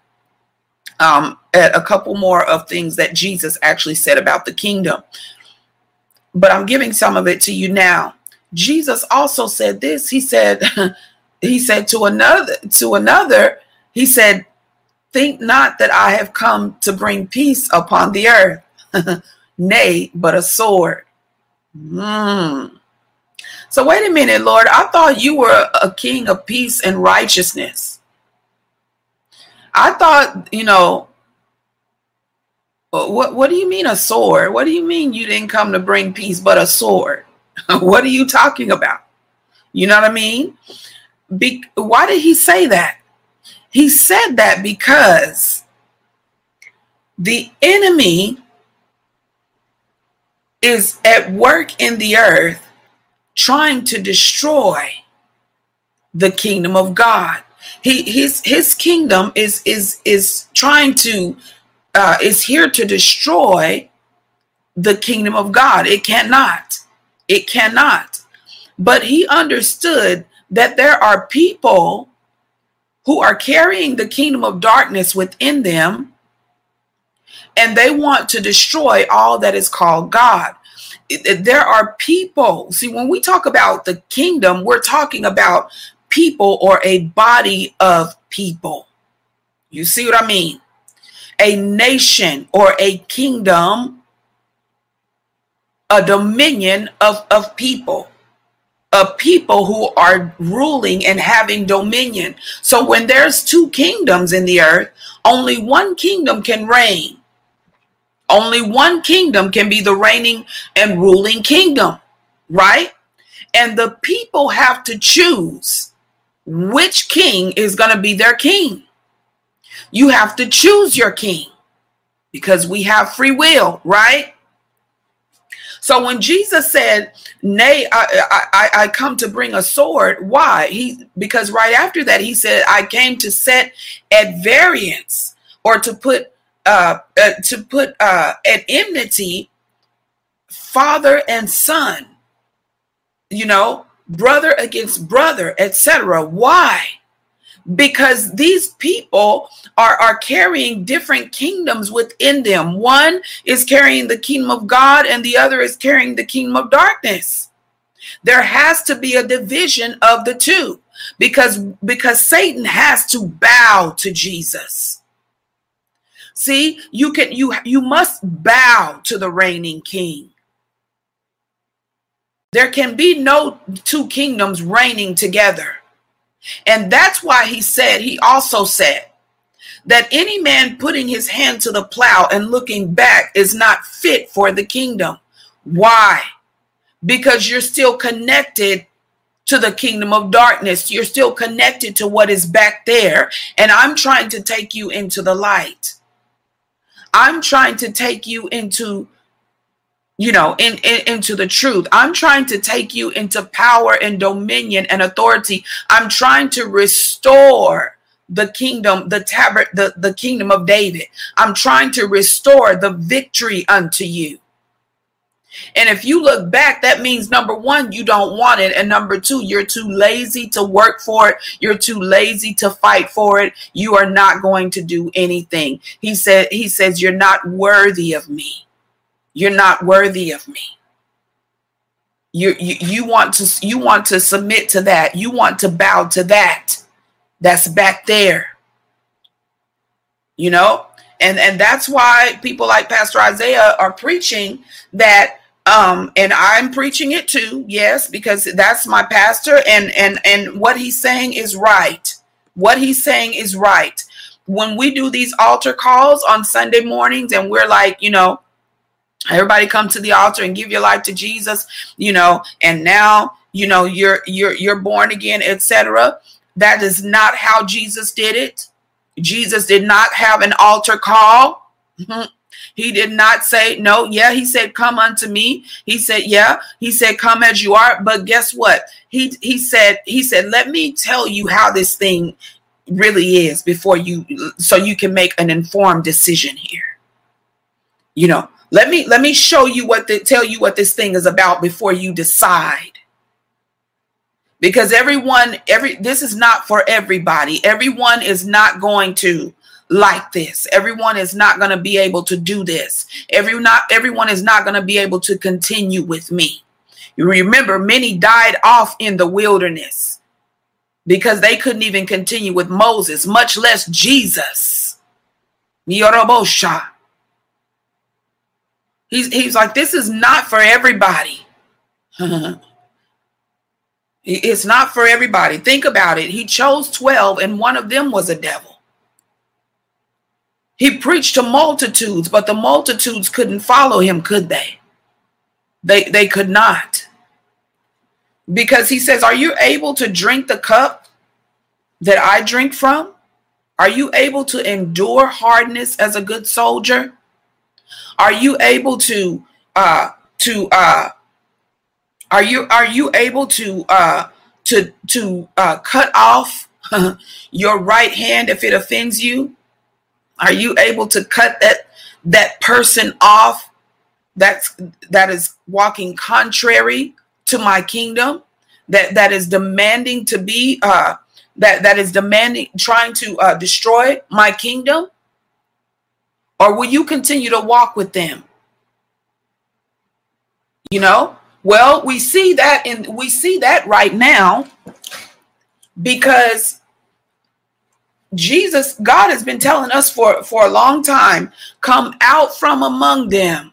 um, at a couple more of things that Jesus actually said about the kingdom. But I'm giving some of it to you now. Jesus also said this. He said, he said to another, to another, he said, think not that I have come to bring peace upon the earth. nay, but a sword. Mm. So wait a minute, Lord. I thought you were a king of peace and righteousness. I thought, you know, uh, what what do you mean a sword? What do you mean you didn't come to bring peace but a sword? what are you talking about? You know what I mean? Be- why did he say that? He said that because the enemy is at work in the earth trying to destroy the kingdom of God. He his his kingdom is is is trying to uh, is here to destroy the kingdom of God. It cannot. It cannot. But he understood that there are people who are carrying the kingdom of darkness within them and they want to destroy all that is called God. There are people, see, when we talk about the kingdom, we're talking about people or a body of people. You see what I mean? A nation or a kingdom, a dominion of, of people of people who are ruling and having dominion. So when there's two kingdoms in the earth, only one kingdom can reign. Only one kingdom can be the reigning and ruling kingdom, right? And the people have to choose which king is going to be their king. You have to choose your king because we have free will, right? So when Jesus said, "Nay, I, I, I come to bring a sword," why? He because right after that he said, "I came to set at variance or to put uh, uh to put uh, at enmity father and son." You know, brother against brother, etc. Why? because these people are, are carrying different kingdoms within them. One is carrying the kingdom of God, and the other is carrying the kingdom of darkness. There has to be a division of the two because because Satan has to bow to Jesus. See, you can you you must bow to the reigning king. There can be no two kingdoms reigning together. And that's why he said, he also said, that any man putting his hand to the plow and looking back is not fit for the kingdom. Why? Because you're still connected to the kingdom of darkness. You're still connected to what is back there. And I'm trying to take you into the light. I'm trying to take you into you know in, in, into the truth. I'm trying to take you into power and dominion and authority. I'm trying to restore the kingdom the tabert the, the kingdom of david. I'm trying to restore the victory unto you. And if you look back that means number one you don't want it. And number two you're too lazy to work for it. You're too lazy to fight for it. You are not going to do anything. He said he says you're not worthy of me you're not worthy of me. You, you you want to you want to submit to that. You want to bow to that. That's back there. You know? And and that's why people like Pastor Isaiah are preaching that um and I'm preaching it too. Yes, because that's my pastor and and and what he's saying is right. What he's saying is right. When we do these altar calls on Sunday mornings and we're like, you know, everybody come to the altar and give your life to jesus you know and now you know you're you're you're born again etc that is not how jesus did it. Jesus did not have an altar call. Mm-hmm. He did not say no yeah he said come unto me. He said yeah he said come as you are. But guess what? He he said he said let me tell you how this thing really is before you so you can make an informed decision here. You know let me let me show you what the tell you what this thing is about before you decide. Because everyone every this is not for everybody. Everyone is not going to like this. Everyone is not going to be able to do this. Every not everyone is not going to be able to continue with me. You remember many died off in the wilderness because they couldn't even continue with Moses, much less Jesus. Yorobosha. He's he's like, this is not for everybody. it's not for everybody. Think about it. He chose 12, and one of them was a devil. He preached to multitudes, but the multitudes couldn't follow him, could they? They they could not. Because he says, Are you able to drink the cup that I drink from? Are you able to endure hardness as a good soldier? Are you able to uh to uh are you are you able to uh to to uh cut off your right hand if it offends you? Are you able to cut that that person off that's that is walking contrary to my kingdom that that is demanding to be uh that that is demanding trying to uh, destroy my kingdom or will you continue to walk with them? You know? Well we see that and we see that right now because jesus god has been telling us for for a long time come out from among them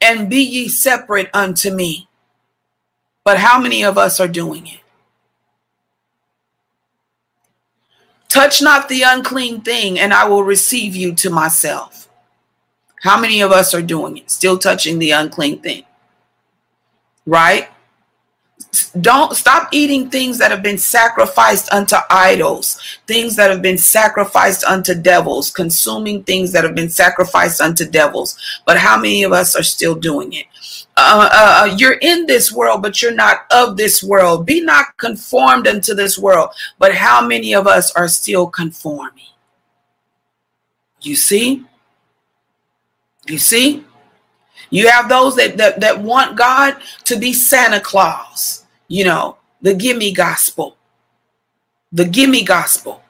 and be ye separate unto me. But how many of us are doing it? Touch not the unclean thing, and I will receive you to myself. How many of us are doing it? Still touching the unclean thing. Right? Don't stop eating things that have been sacrificed unto idols, things that have been sacrificed unto devils, consuming things that have been sacrificed unto devils. But how many of us are still doing it? Uh, uh, uh, you're in this world, but you're not of this world. Be not conformed unto this world. But how many of us are still conforming? You see? You see? You have those that, that, that want God to be Santa Claus, you know, the gimme gospel. The gimme gospel.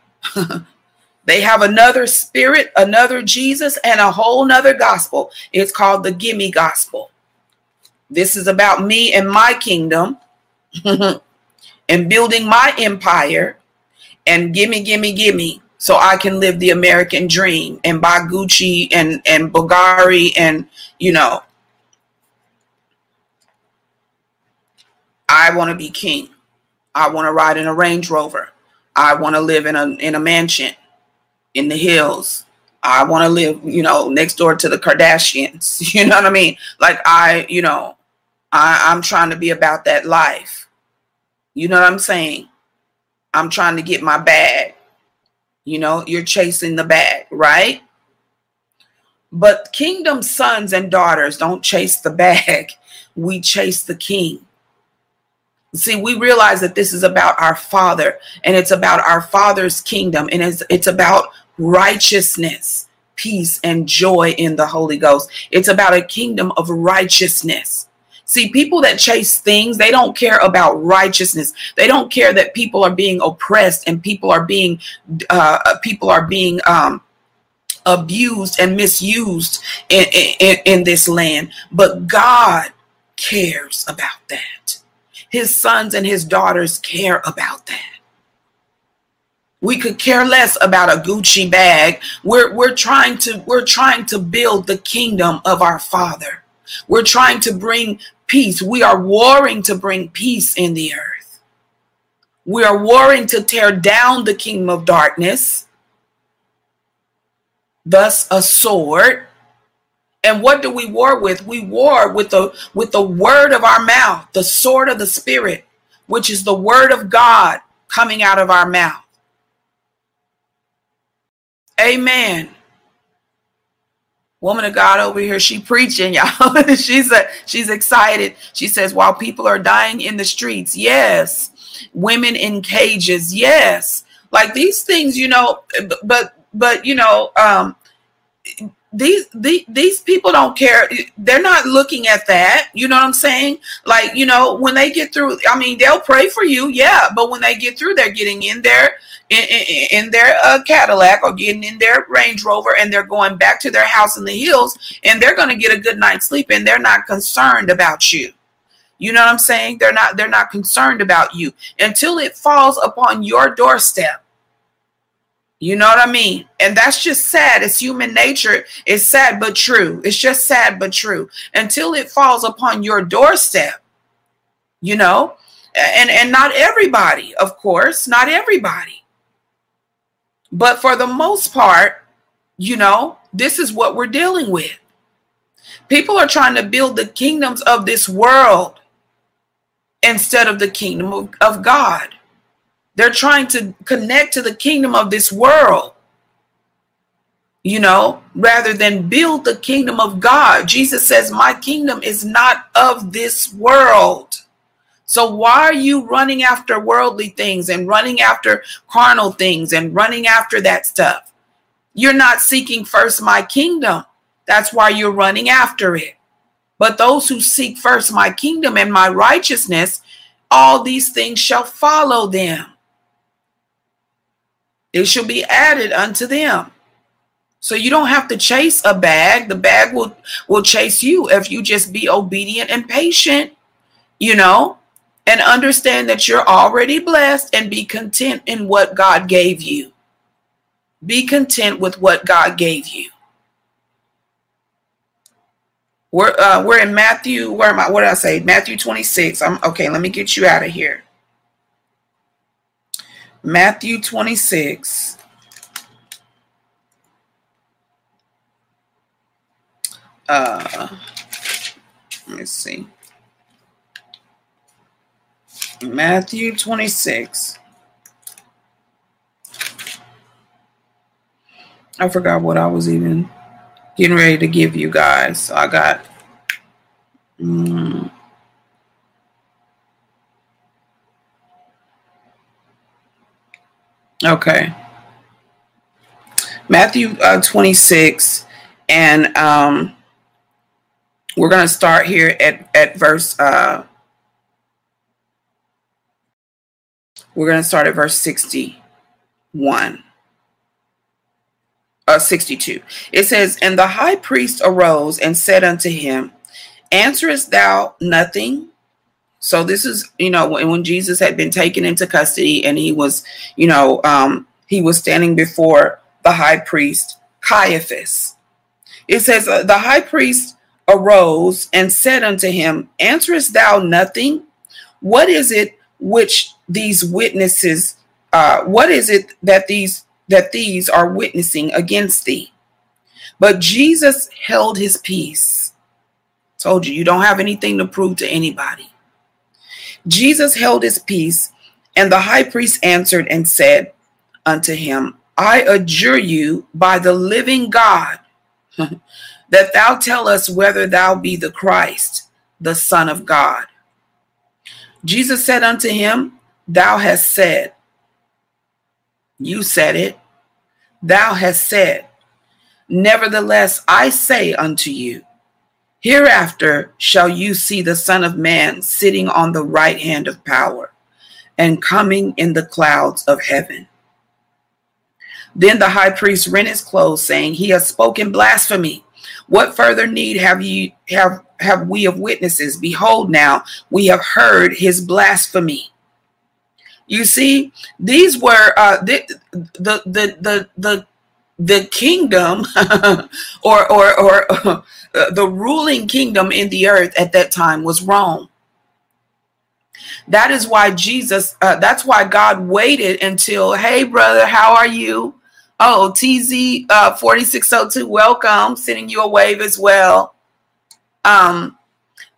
they have another spirit, another Jesus, and a whole nother gospel. It's called the gimme gospel. This is about me and my kingdom and building my empire and gimme, gimme, gimme, so I can live the American dream and buy Gucci and, and Bulgari and, you know, I want to be king. I want to ride in a Range Rover. I want to live in a in a mansion in the hills. I want to live, you know, next door to the Kardashians. You know what I mean? Like I, you know, I, I'm trying to be about that life. You know what I'm saying? I'm trying to get my bag. You know, you're chasing the bag, right? But kingdom sons and daughters don't chase the bag. We chase the king. See, we realize that this is about our Father and it's about our Father's kingdom and it's, it's about righteousness, peace, and joy in the Holy Ghost. It's about a kingdom of righteousness. See, people that chase things, they don't care about righteousness. They don't care that people are being oppressed and people are being uh, uh, people are being um, abused and misused in, in, in this land. But God cares about that. His sons and his daughters care about that. We could care less about a Gucci bag. We're we're trying to we're trying to build the kingdom of our Father. We're trying to bring peace. We are warring to bring peace in the earth. We are warring to tear down the kingdom of darkness, thus a sword. And what do we war with? We war with the with the word of our mouth, the sword of the spirit, which is the word of God coming out of our mouth. Amen woman of God over here, she preaching, y'all. she's a, she's excited. She says, while people are dying in the streets, yes. Women in cages, yes. Like these things, you know, but but you know, um, these, these these people don't care. They're not looking at that. You know what i'm saying? Like you know when they get through i mean they'll pray for you yeah. But when they get through they're getting in there in, in, in their uh, cadillac or getting in their range rover and they're going back to their house in the hills and they're going to get a good night's sleep and they're not concerned about you. You know what i'm saying? They're not they're not concerned about you until it falls upon your doorstep You know what I mean? And that's just sad. It's human nature. It's sad but true. It's just sad but true. Until it falls upon your doorstep, you know? And and not everybody, of course, not everybody. But for the most part, you know, this is what we're dealing with. People are trying to build the kingdoms of this world instead of the kingdom of, of God. They're trying to connect to the kingdom of this world, you know, rather than build the kingdom of God. Jesus says, My kingdom is not of this world. So why are you running after worldly things and running after carnal things and running after that stuff? You're not seeking first my kingdom. That's why you're running after it. But those who seek first my kingdom and my righteousness, all these things shall follow them it shall be added unto them. So you don't have to chase a bag. The bag will will chase you if you just be obedient and patient, you know, and understand that you're already blessed and be content in what God gave you. Be content with what God gave you. We're uh, we're in Matthew. Where am I? What did I say? Matthew 26. I'm okay. Let me get you out of here. Matthew 26. Uh, let me see. Matthew 26. I forgot what I was even getting ready to give you guys. I got. Mm, Okay. Matthew uh, 26, and um, we're going to start here at, at verse. Uh, we're going to start at verse 61. Uh, 62. It says, And the high priest arose and said unto him, Answerest thou nothing? So this is, you know, when, when Jesus had been taken into custody and he was, you know, um, he was standing before the high priest Caiaphas. It says, uh, The high priest arose and said unto him, Answerest thou nothing? What is it which these witnesses, uh, what is it that these that these are witnessing against thee? But Jesus held his peace. Told you, you don't have anything to prove to anybody. Jesus held his peace, and the high priest answered and said unto him, I adjure you by the living God that thou tell us whether thou be the Christ, the Son of God. Jesus said unto him, Thou hast said, You said it, thou hast said. Nevertheless, I say unto you, Hereafter shall you see the Son of Man sitting on the right hand of power and coming in the clouds of heaven. Then the high priest rent his clothes, saying, He has spoken blasphemy. What further need have you have have we of witnesses? Behold, now we have heard his blasphemy. You see, these were uh, the, the the the the the kingdom or or or uh, the ruling kingdom in the earth at that time was Rome. That is why Jesus, uh, that's why God waited until, hey, brother, how are you? Oh, TZ uh, 4602, welcome, sending you a wave as well. Um,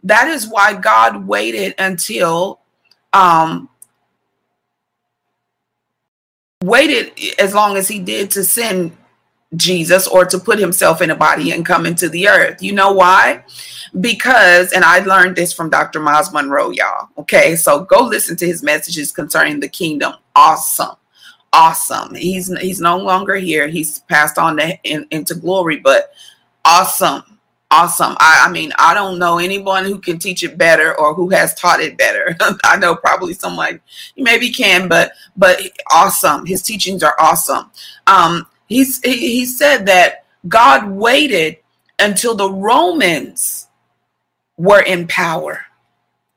that is why God waited until um, waited as long as he did to send Jesus or to put himself in a body and come into the earth. You know why? Because, and I learned this from Dr. Myles Munroe, y'all. Okay, so go listen to his messages concerning the kingdom. Awesome. Awesome. He's he's no longer here. He's passed on to, in, into glory, but awesome. Awesome. I, I mean, I don't know anyone who can teach it better or who has taught it better. I know probably someone maybe can, but but awesome. His teachings are awesome. Um, he, he said that God waited until the Romans were in power.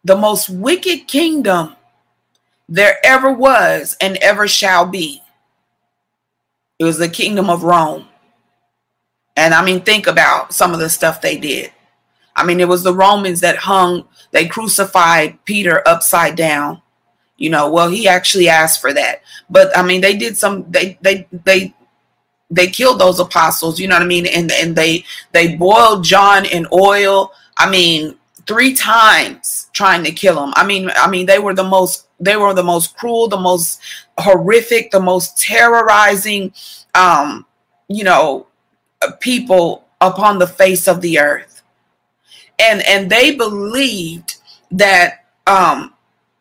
The most wicked kingdom there ever was and ever shall be. It was the kingdom of Rome. And I mean, think about some of the stuff they did. I mean, it was the Romans that hung, they crucified Peter upside down. You know, well, he actually asked for that. But I mean, they did some, they, they, they, they killed those apostles, you know what I mean? And and they they boiled John in oil. I mean, three times trying to kill him. I mean, I mean, they were the most they were the most cruel, the most horrific, the most terrorizing um, you know, people upon the face of the earth. And and they believed that um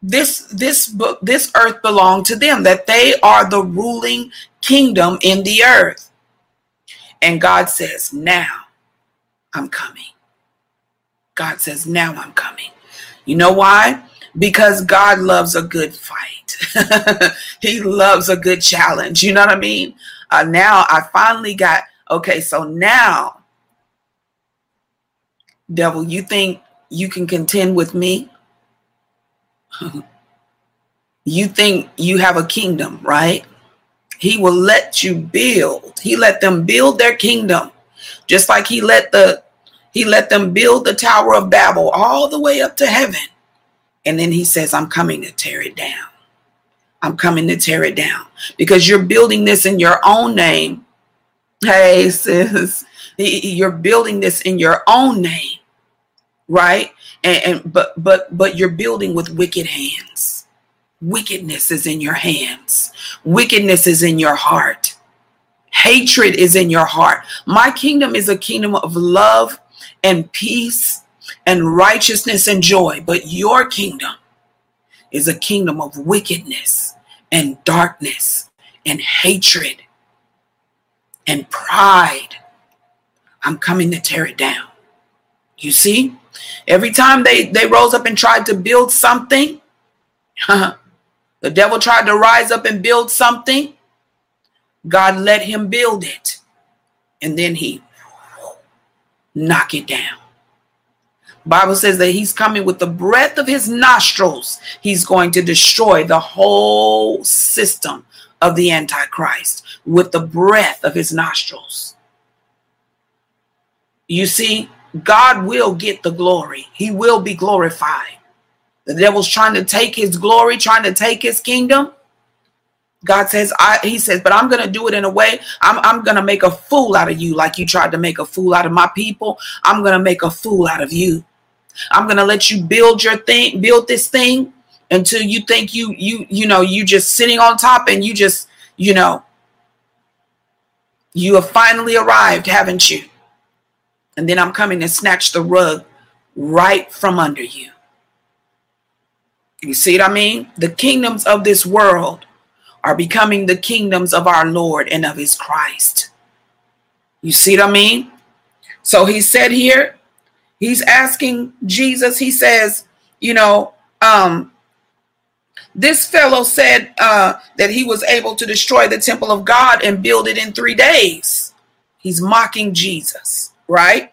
this this book this earth belonged to them that they are the ruling kingdom in the earth. And god says now i'm coming. God says now i'm coming. You know why? Because god loves a good fight. He loves a good challenge. You know what i mean? Uh, now i finally got okay so now devil you think you can contend with me? You think you have a kingdom, right? He will let you build. He let them build their kingdom. Just like he let the he let them build the Tower of Babel all the way up to heaven. And then he says, I'm coming to tear it down. I'm coming to tear it down because you're building this in your own name. Hey, sis, you're building this in your own name, right? And, and but but but you're building with wicked hands. Wickedness is in your hands. Wickedness is in your heart. Hatred is in your heart. My kingdom is a kingdom of love and peace and righteousness and joy, but your kingdom is a kingdom of wickedness and darkness and hatred and pride. I'm coming to tear it down. You see? Every time they, they rose up and tried to build something, the devil tried to rise up and build something, God let him build it. And then he knock it down. Bible says that he's coming with the breath of his nostrils. He's going to destroy the whole system of the Antichrist with the breath of his nostrils. You see, God will get the glory. He will be glorified. The devil's trying to take his glory, trying to take his kingdom. God says, I he says, but I'm gonna do it in a way. I'm I'm gonna make a fool out of you, like you tried to make a fool out of my people. I'm gonna make a fool out of you. I'm gonna let you build your thing, build this thing until you think you you you know you just sitting on top and you just you know you have finally arrived, haven't you? And then I'm coming to snatch the rug right from under you. You see what I mean? The kingdoms of this world are becoming the kingdoms of our Lord and of his Christ. You see what I mean? So he said here, he's asking Jesus, he says, you know, um, this fellow said uh, that he was able to destroy the temple of God and build it in three days. He's mocking Jesus right?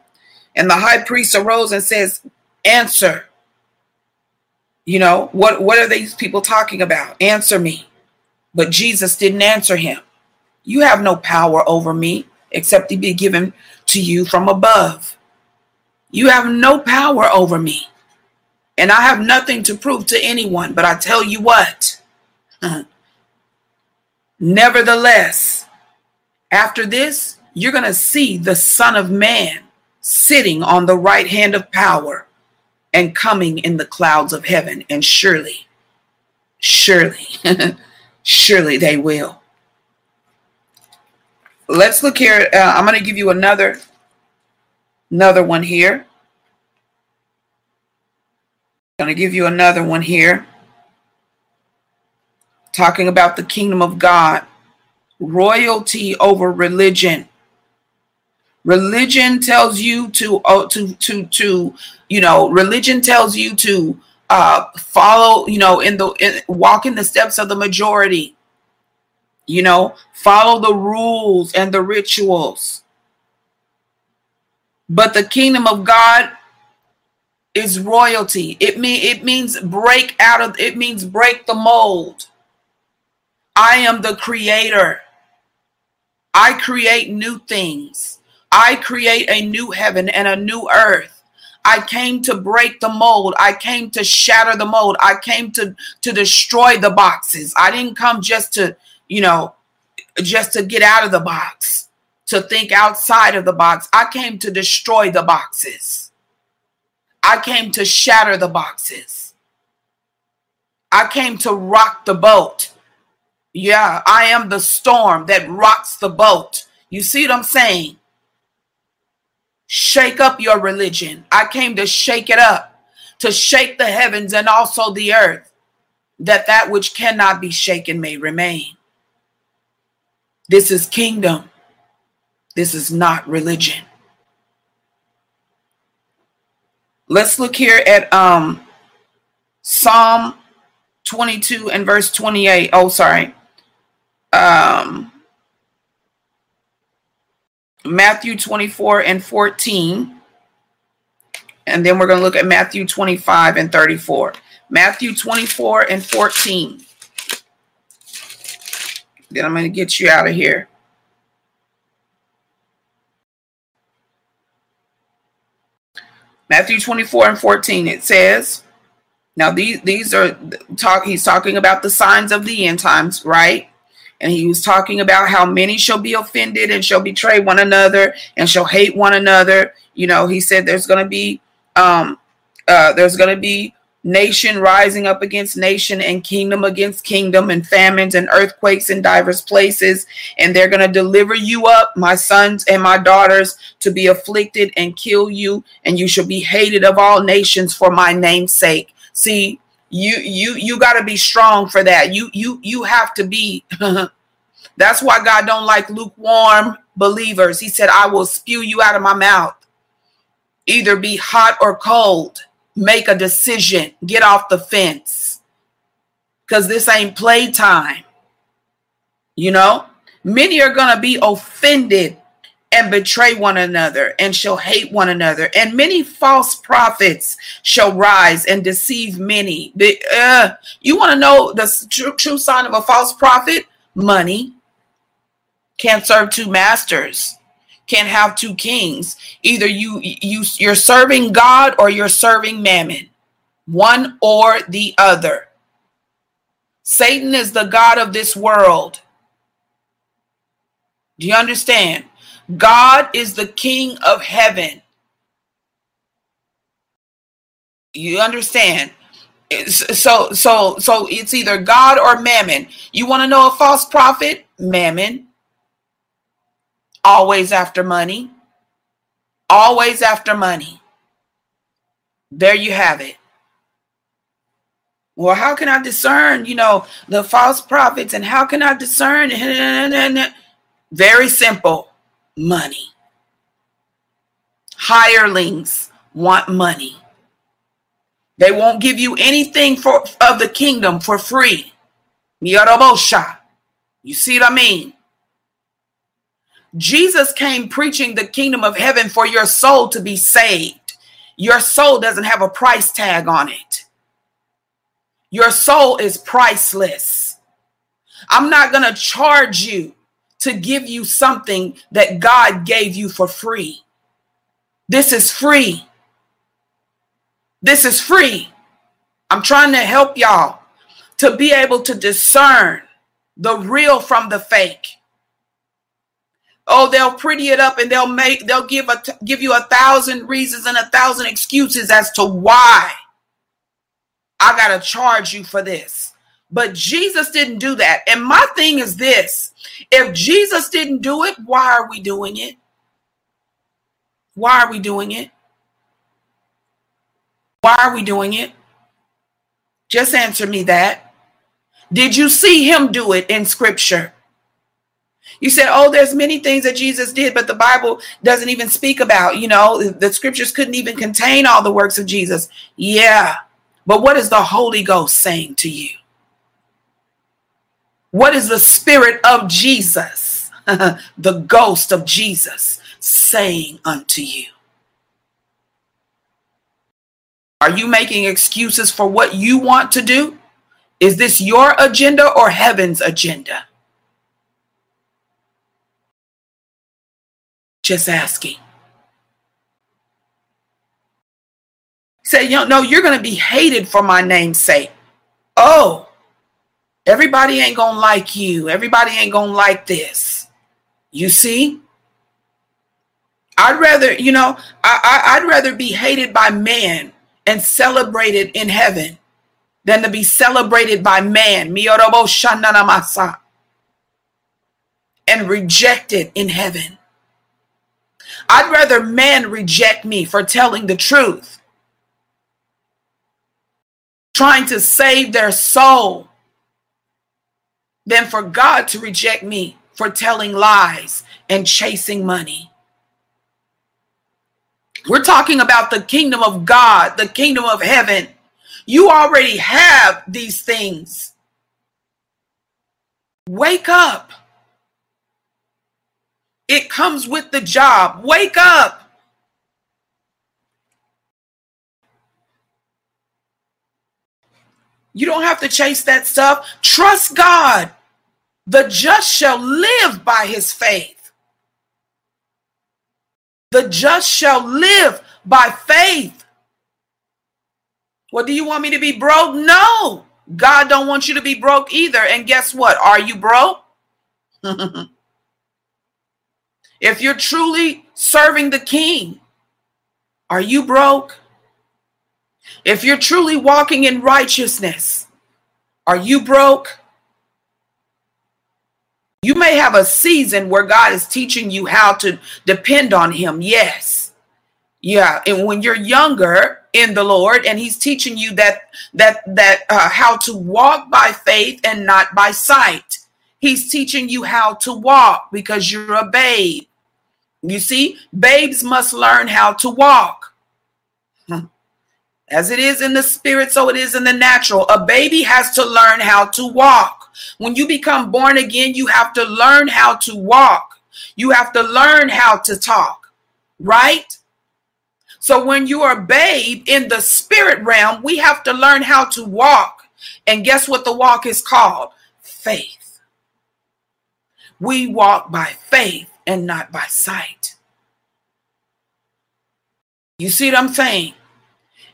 And the high priest arose and says, Answer. You know, what, what are these people talking about? Answer me. But Jesus didn't answer him. You have no power over me except to be given to you from above. You have no power over me. And I have nothing to prove to anyone, but I tell you what. Nevertheless, after this, you're going to see the Son of Man sitting on the right hand of power and coming in the clouds of heaven. And surely, surely, surely they will. Let's look here. Uh, I'm going to give you another, another one here. I'm going to give you another one here. Talking about the kingdom of God, royalty over religion. Religion tells you to uh, to to to you know. Religion tells you to uh, follow. You know, in the in, walk in the steps of the majority. You know, follow the rules and the rituals. But the kingdom of God is royalty. It mean it means break out of. It means break the mold. I am the creator. I create new things. I create a new heaven and a new earth. I came to break the mold. I came to shatter the mold. I came to to destroy the boxes. I didn't come just to, you know, just to get out of the box, to think outside of the box. I came to destroy the boxes. I came to shatter the boxes. I came to rock the boat. Yeah, I am the storm that rocks the boat. You see what I'm saying? Shake up your religion. I came to shake it up, to shake the heavens and also the earth, that that which cannot be shaken may remain. This is kingdom. This is not religion. Let's look here at um Psalm 22 and verse 28. Oh, sorry. Um Matthew 24 and 14. And then we're going to look at Matthew 25 and 34. Matthew 24 and 14. Then I'm going to get you out of here. Matthew 24 and 14, it says, now these these are talk he's talking about the signs of the end times, right? And he was talking about how many shall be offended and shall betray one another and shall hate one another. You know, he said there's going to be um uh there's going to be nation rising up against nation and kingdom against kingdom and famines and earthquakes in diverse places. And they're going to deliver you up my sons and my daughters to be afflicted and kill you. And you shall be hated of all nations for my name's sake. See you you you got to be strong for that. You you you have to be. That's why god don't like lukewarm believers. He said i will spew you out of my mouth. Either be hot or cold. Make a decision, get off the fence. Because this ain't playtime. You know, many are to be offended and betray one another and shall hate one another. And many false prophets shall rise and deceive many. The, uh, you want to know the true, true sign of a false prophet? Money. Can't serve two masters can't have two kings. Either you you you're serving God or you're serving mammon. One or the other. Satan is the god of this world. Do you understand? God is the king of heaven. You understand? So so so it's either God or mammon. You want to know a false prophet? Mammon always after money, always after money. There you have it. Well, how can I discern, you know, the false prophets and how can I discern? Very simple money. Hirelings want money. They won't give you anything for of the kingdom for free. You see what I mean? Jesus came preaching the kingdom of heaven for your soul to be saved. Your soul doesn't have a price tag on it. Your soul is priceless. I'm not going to charge you to give you something that God gave you for free. This is free. This is free. I'm trying to help y'all to be able to discern the real from the fake. Oh, they'll pretty it up and they'll make they'll give a give you a thousand reasons and a thousand excuses as to why I got to charge you for this. But Jesus didn't do that. And my thing is this, if Jesus didn't do it, why are we doing it? Why are we doing it? Why are we doing it? Just answer me that. Did you see him do it in scripture? You said, oh, there's many things that Jesus did, but the Bible doesn't even speak about, you know, the scriptures couldn't even contain all the works of Jesus. Yeah. But what is the Holy Ghost saying to you? What is the spirit of Jesus, the ghost of Jesus, saying unto you? Are you making excuses for what you want to do? Is this your agenda or heaven's agenda? Just asking. Say, you no, you're going to be hated for my name's sake. Oh, everybody ain't going to like you. Everybody ain't going to like this. You see? I'd rather, you know, I, would rather be hated by man and celebrated in heaven than to be celebrated by man and rejected in heaven. I'd rather man reject me for telling the truth, trying to save their soul, than for God to reject me for telling lies and chasing money. We're talking about the kingdom of God, the kingdom of heaven. You already have these things. Wake up. It comes with the job. Wake up. You don't have to chase that stuff. Trust God. The just shall live by his faith. The just shall live by faith. What do you want me to be broke? No. God don't want you to be broke either. And guess what? Are you broke? if you're truly serving the king, are you broke? If you're truly walking in righteousness, are you broke? You may have a season where God is teaching you how to depend on Him. Yes. Yeah. And when you're younger in the Lord and He's teaching you that, that, that, uh, how to walk by faith and not by sight, He's teaching you how to walk because you're a babe. You see, babes must learn how to walk. As it is in the spirit, so it is in the natural. A baby has to learn how to walk. When you become born again, you have to learn how to walk. You have to learn how to talk, right? So when you are babe in the spirit realm, we have to learn how to walk. And guess what the walk is called? Faith. We walk by faith and not by sight. You see what I'm saying?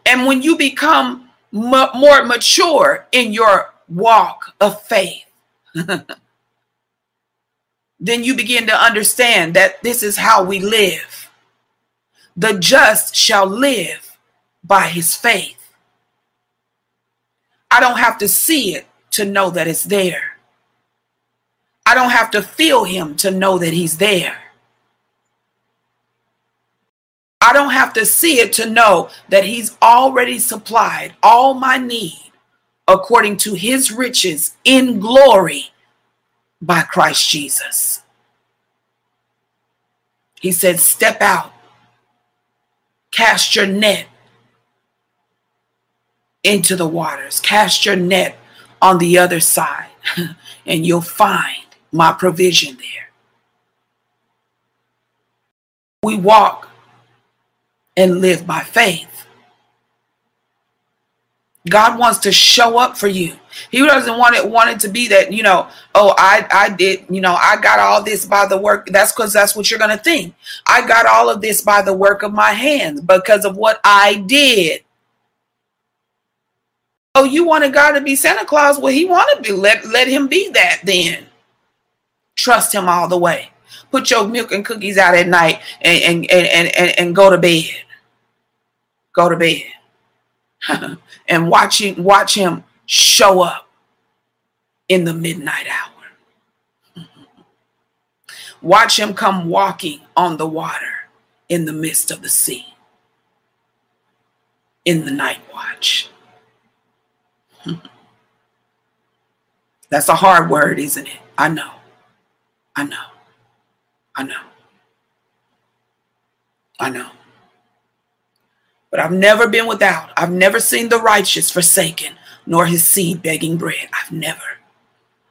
And when you become more mature in your walk of faith, then you begin to understand that this is how we live. The just shall live by his faith. I don't have to see it to know that it's there. I don't have to feel him to know that he's there. I don't have to see it to know that he's already supplied all my need according to his riches in glory by Christ Jesus. He said, Step out, cast your net into the waters, cast your net on the other side, and you'll find my provision there. We walk and live by faith. God wants to show up for you. He doesn't want it want it to be that, you know, oh, I I did, you know, I got all this by the work. That's because that's what you're gonna think. I got all of this by the work of my hands because of what I did. Oh, you wanted God to be Santa Claus? Well, he wanted to be. Let let him be that then. Trust him all the way. Put your milk and cookies out at night and and and, and, and go to bed. Go to bed. and watching watch him show up in the midnight hour. Watch him come walking on the water in the midst of the sea in the night watch. That's a hard word, isn't it? I know. I know. I know. I know. But I've never been without. I've never seen the righteous forsaken, nor his seed begging bread. I've never.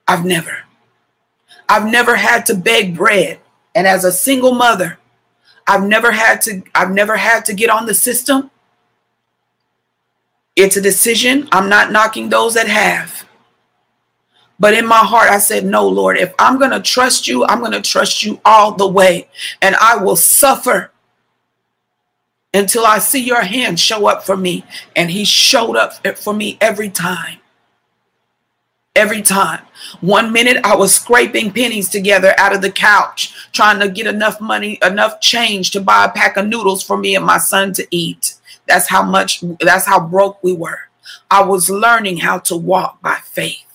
I've never. I've never had to beg bread. And as a single mother, I've never had to I've never had to get on the system. It's a decision. I'm not knocking those that have. But in my heart, I said, No, Lord, if I'm going to trust you, I'm going to trust you all the way. And I will suffer until I see your hand show up for me. And he showed up for me every time. Every time. One minute I was scraping pennies together out of the couch, trying to get enough money, enough change to buy a pack of noodles for me and my son to eat. That's how much, that's how broke we were. I was learning how to walk by faith.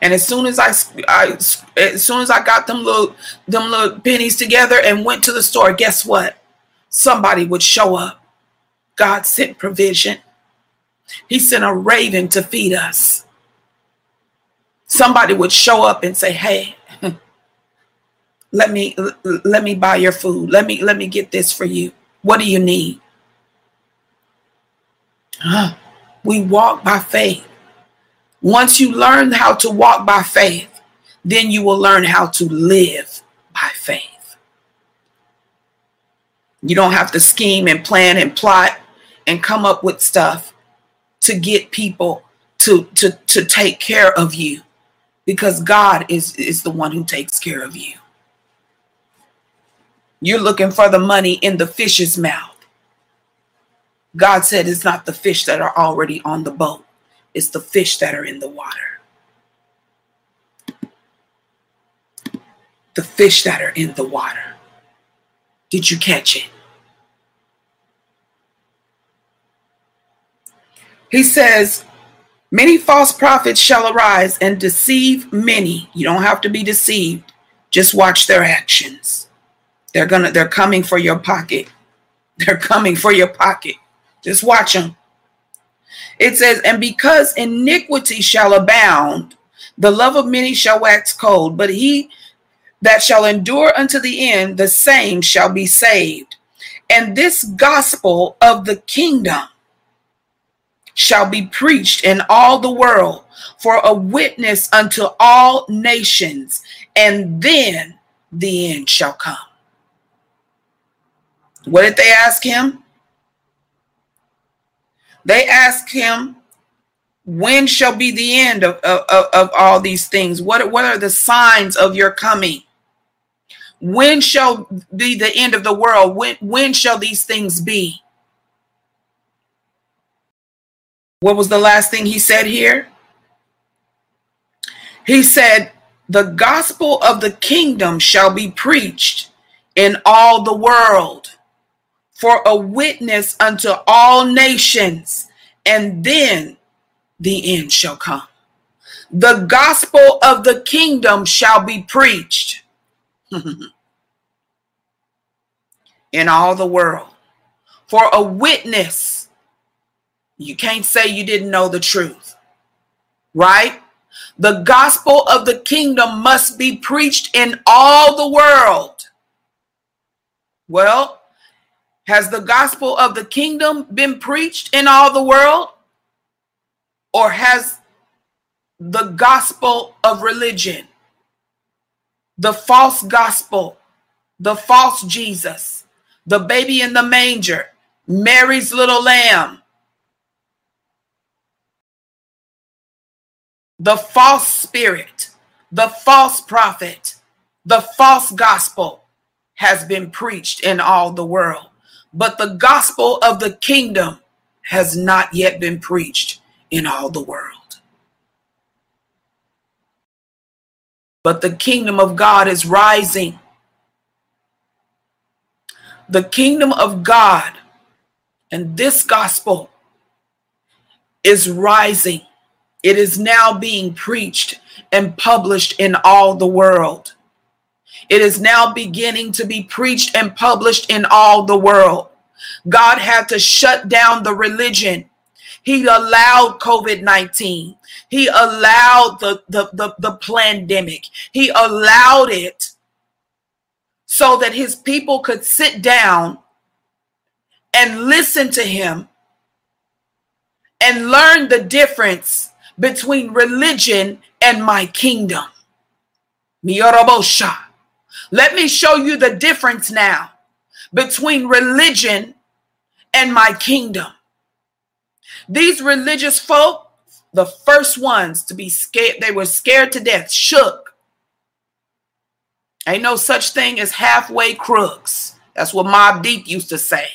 And as soon as I, I, as soon as I got them little, them little pennies together and went to the store, guess what? Somebody would show up. God sent provision. He sent a raven to feed us. Somebody would show up and say, "Hey, let me let me buy your food. Let me let me get this for you. What do you need?" Huh? We walk by faith. Once you learn how to walk by faith, then you will learn how to live by faith. You don't have to scheme and plan and plot and come up with stuff to get people to, to, to take care of you because God is, is the one who takes care of you. You're looking for the money in the fish's mouth. God said it's not the fish that are already on the boat. It's the fish that are in the water. The fish that are in the water. Did you catch it? He says, Many false prophets shall arise and deceive many. You don't have to be deceived. Just watch their actions. They're gonna they're coming for your pocket. They're coming for your pocket. Just watch them. It says, And because iniquity shall abound, the love of many shall wax cold, but he that shall endure unto the end, the same shall be saved. And this gospel of the kingdom shall be preached in all the world for a witness unto all nations, and then the end shall come. What did they ask him? They asked him, when shall be the end of, of, of all these things? What, what are the signs of your coming? When shall be the end of the world? When, when shall these things be? What was the last thing he said here? He said, The gospel of the kingdom shall be preached in all the world for a witness unto all nations, and then the end shall come. The gospel of the kingdom shall be preached in all the world for a witness. You can't say you didn't know the truth, right? The gospel of the kingdom must be preached in all the world. Well, has the gospel of the kingdom been preached in all the world? Or has the gospel of religion, the false gospel, the false Jesus, the baby in the manger, Mary's little lamb, the false spirit, the false prophet, the false gospel has been preached in all the world but the gospel of the kingdom has not yet been preached in all the world. But the kingdom of God is rising. The kingdom of God and this gospel is rising. It is now being preached and published in all the world. It is now beginning to be preached and published in all the world. God had to shut down the religion. He allowed COVID 19. He allowed the, the, the, the pandemic. He allowed it so that his people could sit down and listen to him and learn the difference between religion and my kingdom. Miyorobosha. Let me show you the difference now between religion and my kingdom. These religious folk, the first ones to be scared. They were scared to death, shook. Ain't no such thing as halfway crooks. That's what Mobb Deep used to say.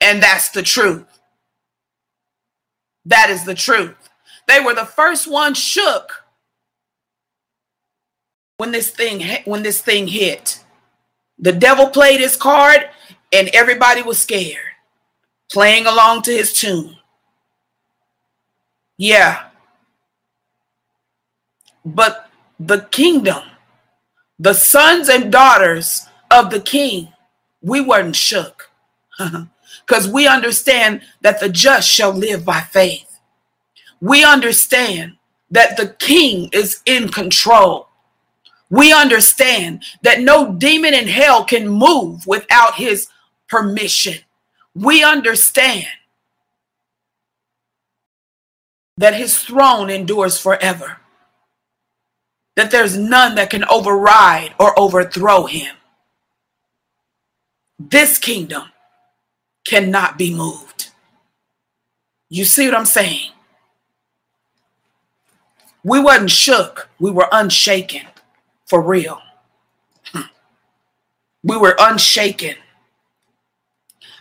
And that's the truth. That is the truth. They were the first ones shook when this thing when this thing hit. The devil played his card and everybody was scared, playing along to his tune. Yeah. But the kingdom, the sons and daughters of the king, we weren't shook because we understand that the just shall live by faith. We understand that the king is in control. We understand that no demon in hell can move without his permission. We understand that his throne endures forever, that there's none that can override or overthrow him. This kingdom cannot be moved. You see what I'm saying? We wasn't shook, we were unshaken for real. We were unshaken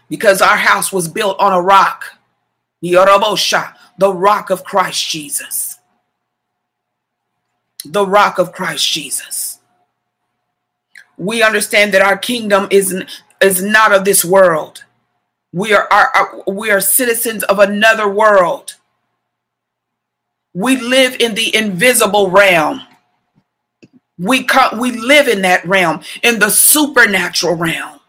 because our house was built on a rock. Yorobosha, the rock of Christ Jesus. The rock of Christ Jesus. We understand that our kingdom is, is not of this world. We are, are, we are citizens of another world. We live in the invisible realm. We come, we live in that realm, in the supernatural realm.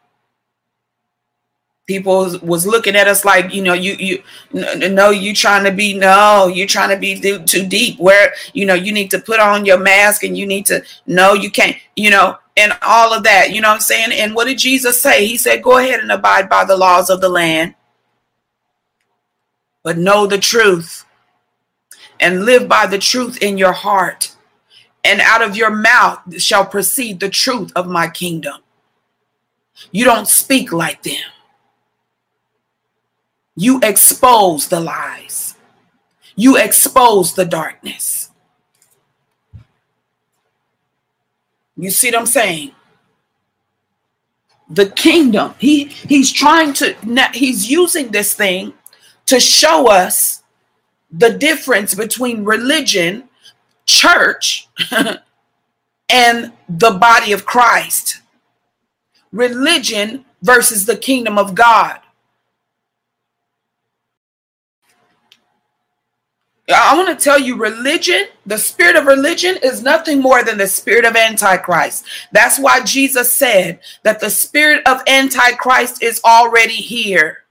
People was looking at us like you know you you no you trying to be no you trying to be too deep where you know you need to put on your mask and you need to no you can't you know and all of that you know what i'm saying? And what did jesus say? He said go ahead and abide by the laws of the land but know the truth and live by the truth in your heart and out of your mouth shall proceed the truth of my kingdom you don't speak like them you expose the lies. You expose the darkness. You see what I'm saying? The kingdom, he he's trying to he's using this thing to show us the difference between religion, church, and the body of Christ. Religion versus the kingdom of God. I want to tell you, religion, the spirit of religion is nothing more than the spirit of Antichrist. That's why Jesus said that the spirit of Antichrist is already here.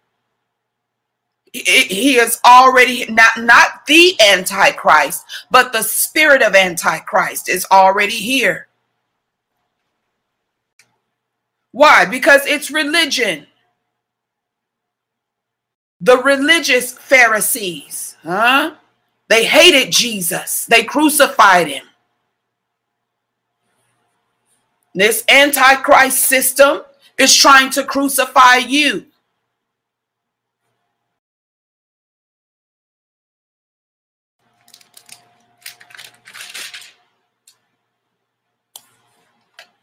He is already not, not the Antichrist, but the spirit of Antichrist is already here. Why? Because it's religion. The religious Pharisees, huh? They hated Jesus, they crucified him. This antichrist system is trying to crucify you.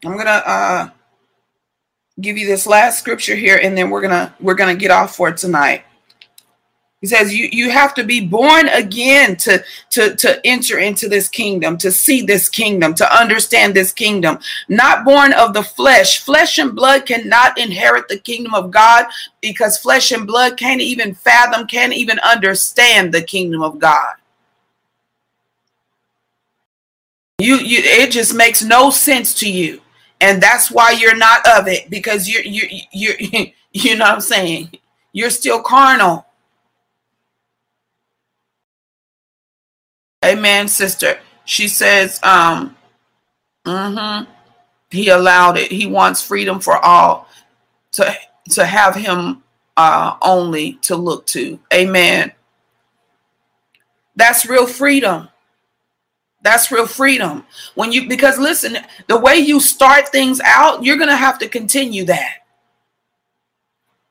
I'm gonna uh, give you this last scripture here, and then we're gonna we're gonna get off for tonight. He says you, you have to be born again to, to, to enter into this kingdom, to see this kingdom, to understand this kingdom. Not born of the flesh. Flesh and blood cannot inherit the kingdom of God because flesh and blood can't even fathom, can't even understand the kingdom of God. You, you it just makes no sense to you. And that's why you're not of it because you're you you you know what I'm saying? You're still carnal. Amen, sister. She says, um, mm-hmm, he allowed it. He wants freedom for all to to have him uh, only to look to. Amen. That's real freedom. That's real freedom. When you because listen, the way you start things out, you're gonna have to continue that.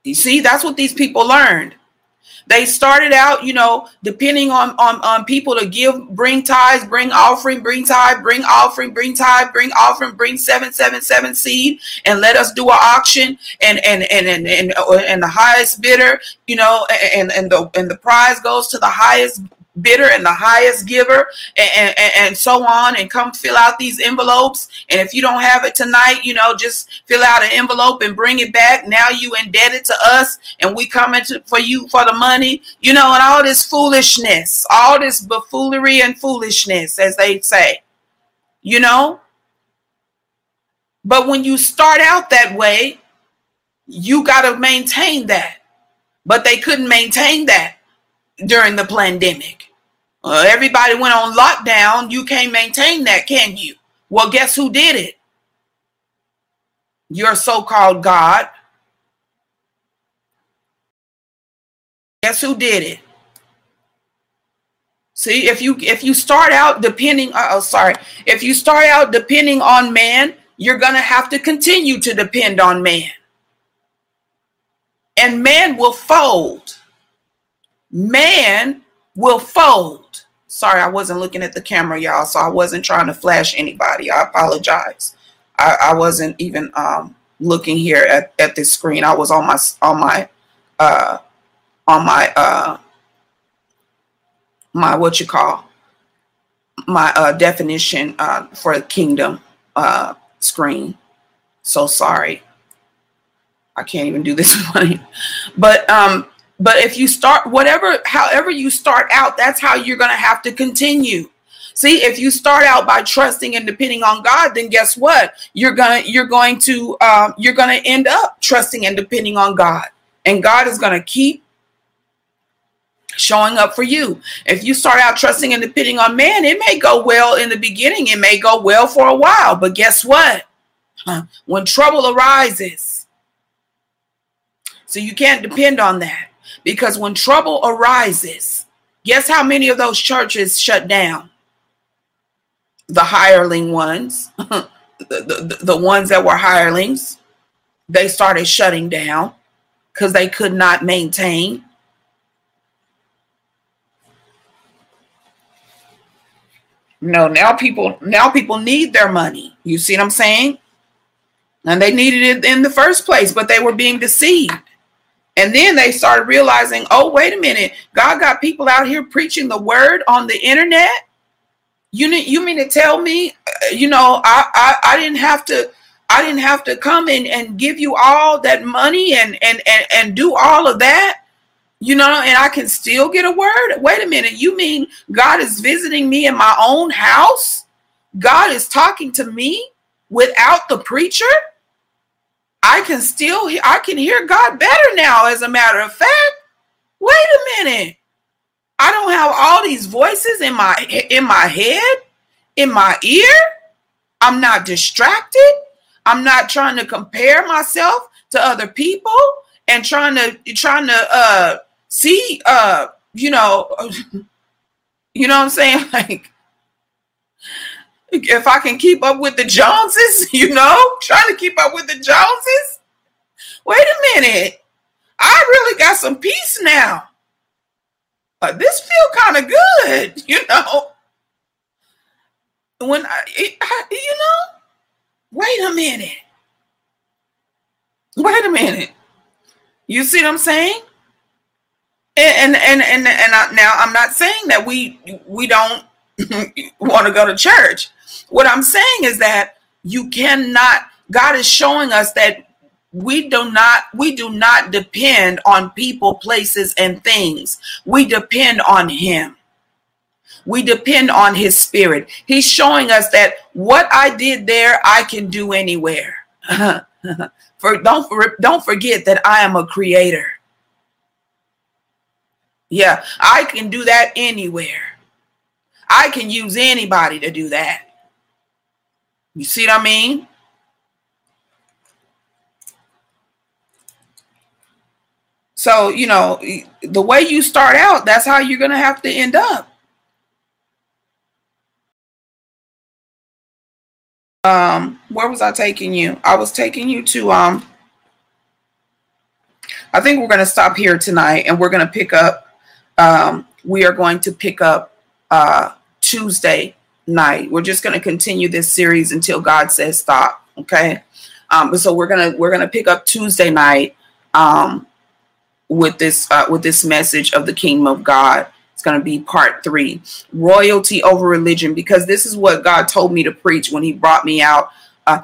You see, that's what these people learned. They started out, you know, depending on, on, on people to give, bring tithes, bring offering, bring tithe, bring offering, bring tithe, bring offering, bring seven, seven, seven seed, and let us do an auction and and and and and, and the highest bidder, you know, and and the and the prize goes to the highest bidder and the highest giver and, and, and, so on and come fill out these envelopes. And if you don't have it tonight you know just fill out an envelope and bring it back. Now you indebted to us and we coming to for you for the money. You know and all this foolishness all this buffoonery and foolishness as they say you know? But when you start out that way you got to maintain that. But they couldn't maintain that during the pandemic. Uh, everybody went on lockdown. You can't maintain that, can you? Well, guess who did it? Your so called God. Guess who did it? See, if you if you start out depending oh sorry, if you start out depending on man, you're to have to continue to depend on man. And man will fold man will fold. Sorry, I wasn't looking at the camera, y'all, so I wasn't trying to flash anybody. I apologize. I, I wasn't even um, looking here at, at this screen. I was on my on my uh, on my uh, my what you call my uh, definition uh, for a kingdom uh, screen. So sorry. I can't even do this morning. But um, but if you start whatever, however you start out, that's how you're going to have to continue. See, if you start out by trusting and depending on God, then guess what? You're gonna you're going to um, you're gonna end up trusting and depending on God, and God is gonna keep showing up for you. If you start out trusting and depending on man, it may go well in the beginning, it may go well for a while, but guess what? When trouble arises, so you can't depend on that. Because when trouble arises, guess how many of those churches shut down? The hireling ones, the, the, the ones that were hirelings, they started shutting down because they could not maintain. No, now people now people need their money. You see what I'm saying? And they needed it in the first place, but they were being deceived. And then they started realizing, oh, wait a minute, God got people out here preaching the word on the internet. You need, you mean to tell me, uh, you know, I, I, I didn't have to, I didn't have to come in and give you all that money and, and, and, and do all of that, you know, and I can still get a word. Wait a minute. You mean God is visiting me in my own house? God is talking to me without the preacher? I can still I can hear God better now, as a matter of fact. Wait a minute. I don't have all these voices in my in my head, in my ear. I'm not distracted. I'm not trying to compare myself to other people and trying to trying to uh see uh you know you know what I'm saying like if I can keep up with the Joneses, you know, trying to keep up with the Joneses. Wait a minute. I really got some peace now. But this feel kind of good, you know. When I, you know, wait a minute. Wait a minute. You see what I'm saying? And and and and, and I, now I'm not saying that we we don't want to go to church. What I'm saying is that you cannot, God is showing us that we do not we do not depend on people places and things. We depend on him. We depend on his spirit. He's showing us that what i did there i can do anywhere. For don't for, don't forget that i am a creator. Yeah i can do that anywhere. I can use anybody to do that you see what I mean? So, you know, the way you start out, that's how you're going to have to end up. Um, where was I taking you? I was taking you to um I think we're going to stop here tonight and we're going to pick up. Um, we are going to pick up uh, Tuesday night. We're just going to continue this series until God says stop. Okay. Um, so we're gonna we're gonna pick up Tuesday night um, with this uh, with this message of the kingdom of God. It's gonna be part three, royalty over religion, because this is what God told me to preach when He brought me out uh,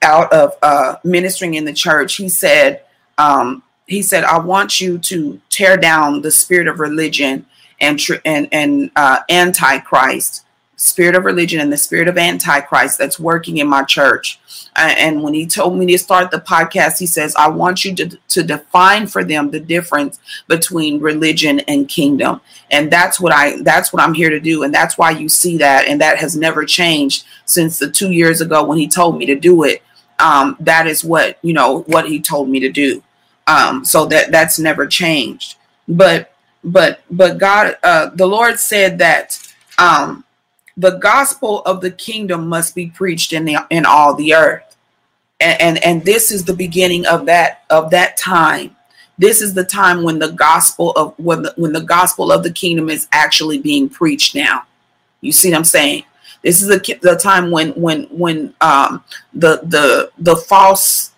out of uh, ministering in the church. He said, um, he said, I want you to tear down the spirit of religion and tr- and and uh, antichrist, spirit of religion and the spirit of antichrist that's working in my church. and when he told me to start the podcast, he says, I want you to, to define for them the difference between religion and kingdom. And that's what I that's what I'm here to do. And that's why you see that. And that has never changed since the two years ago when he told me to do it. Um, that is what you know what he told me to do. Um, so that that's never changed. But but but God, uh, the Lord said that um, the gospel of the kingdom must be preached in the in all the earth, and, and and this is the beginning of that of that time. This is the time when the gospel of when the, when the gospel of the kingdom is actually being preached. Now, you see what I'm saying? This is the, the time when when when um, the the the false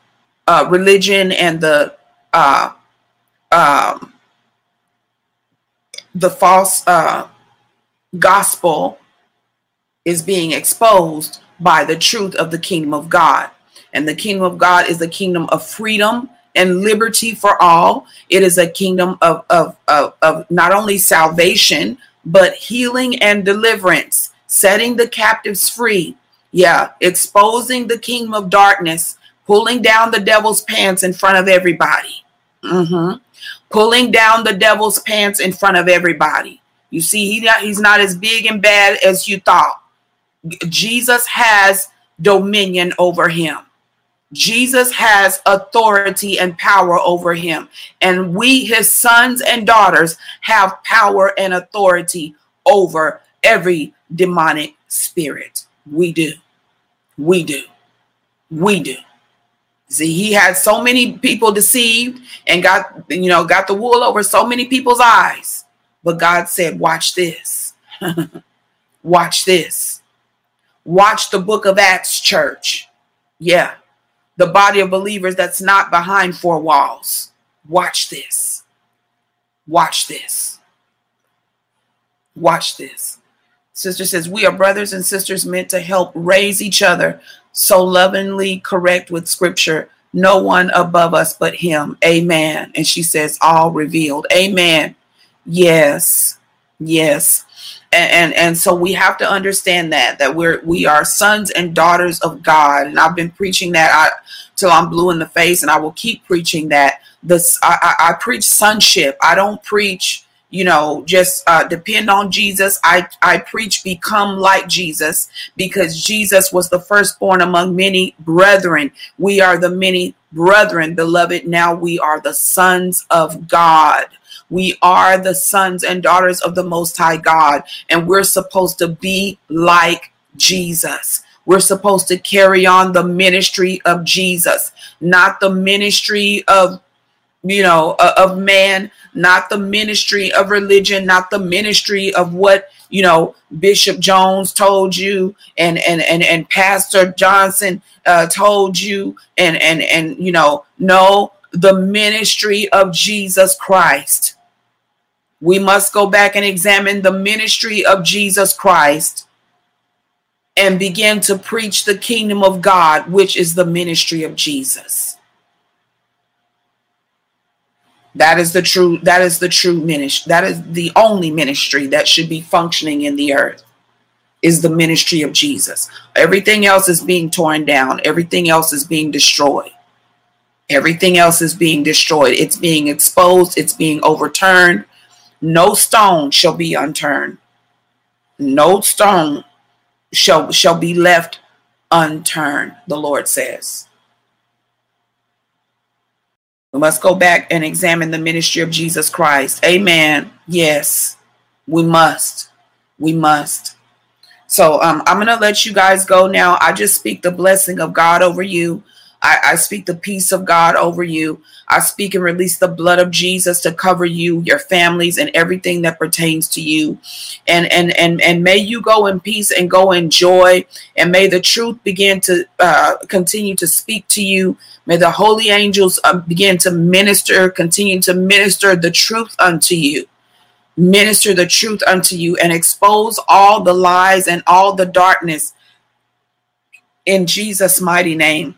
uh, religion and the uh, um, the false uh, gospel is being exposed by the truth of the kingdom of God. And the kingdom of God is the kingdom of freedom and liberty for all. It is a kingdom of, of, of, of not only salvation, but healing and deliverance, setting the captives free. Yeah, exposing the kingdom of darkness, pulling down the devil's pants in front of everybody. Mm-hmm. Pulling down the devil's pants in front of everybody. You see, he he's not as big and bad as you thought. Jesus has dominion over him. Jesus has authority and power over him. And we, his sons and daughters, have power and authority over every demonic spirit. We do. We do. We do. See, he had so many people deceived and got, you know, got the wool over so many people's eyes. But God said, watch this. watch this. Watch the book of Acts, church. Yeah. The body of believers that's not behind four walls. Watch this. Watch this. Watch this. Sister says, We are brothers and sisters meant to help raise each other so lovingly correct with scripture. No one above us but him. Amen. And she says, all revealed. Amen. Yes. Yes. And, and, and so we have to understand that that we're we are sons and daughters of God. And I've been preaching that I, till I'm blue in the face, and I will keep preaching that. This I, I, I preach sonship. I don't preach you know just uh, depend on jesus i i preach become like jesus because jesus was the firstborn among many brethren we are the many brethren beloved now we are the sons of god we are the sons and daughters of the most high god and we're supposed to be like jesus we're supposed to carry on the ministry of jesus not the ministry of you know, uh, of man, not the ministry of religion, not the ministry of what you know Bishop Jones told you and and and and Pastor Johnson uh, told you, and and and you know, no, the ministry of Jesus Christ. We must go back and examine the ministry of Jesus Christ and begin to preach the kingdom of God, which is the ministry of Jesus. That is the true that is the true ministry. That is the only ministry that should be functioning in the earth is the ministry of Jesus. Everything else is being torn down. Everything else is being destroyed. Everything else is being destroyed. It's being exposed, it's being overturned. No stone shall be unturned. No stone shall shall be left unturned, the Lord says. We must go back and examine the ministry of Jesus Christ. Amen. Yes, we must. We must. So um, I'm going to let you guys go now. I just speak the blessing of God over you. I, I, speak the peace of God over you. I speak and release the blood of Jesus to cover you, your families, and everything that pertains to you. And and and and may you go in peace and go in joy. And may the truth begin to uh, continue to speak to you. May the holy angels uh, begin to minister, continue to minister the truth unto you. Minister the truth unto you and expose all the lies and all the darkness in Jesus' mighty name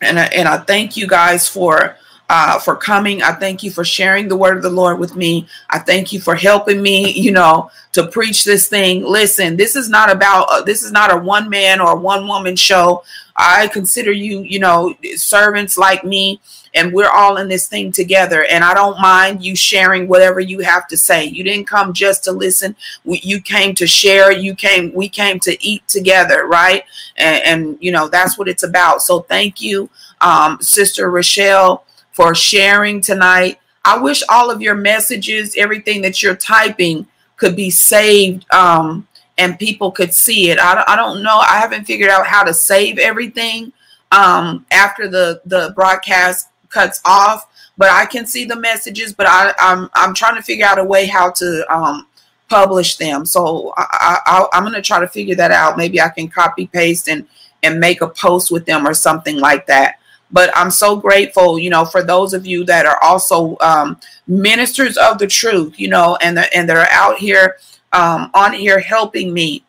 and I, and I thank you guys for uh, for coming. I thank you for sharing the word of the Lord with me. I thank you for helping me, you know, to preach this thing. Listen, this is not about uh, this is not a one man or one woman show. I consider you, you know, servants like me and we're all in this thing together. And I don't mind you sharing whatever you have to say. You didn't come just to listen. We, you came to share. You came. We came to eat together, right? And, and you know that's what it's about. So thank you, um, Sister Rochelle, for sharing tonight. I wish all of your messages, everything that you're typing, could be saved. Um, and people could see it. I, I don't know. I haven't figured out how to save everything um, after the the broadcast cuts off, but I can see the messages. But I, I'm I'm trying to figure out a way how to um, publish them. So I, I, am going to try to figure that out. Maybe I can copy paste and and make a post with them or something like that. But I'm so grateful, you know, for those of you that are also um, ministers of the truth, you know, and the, and that are out here um, on here helping me.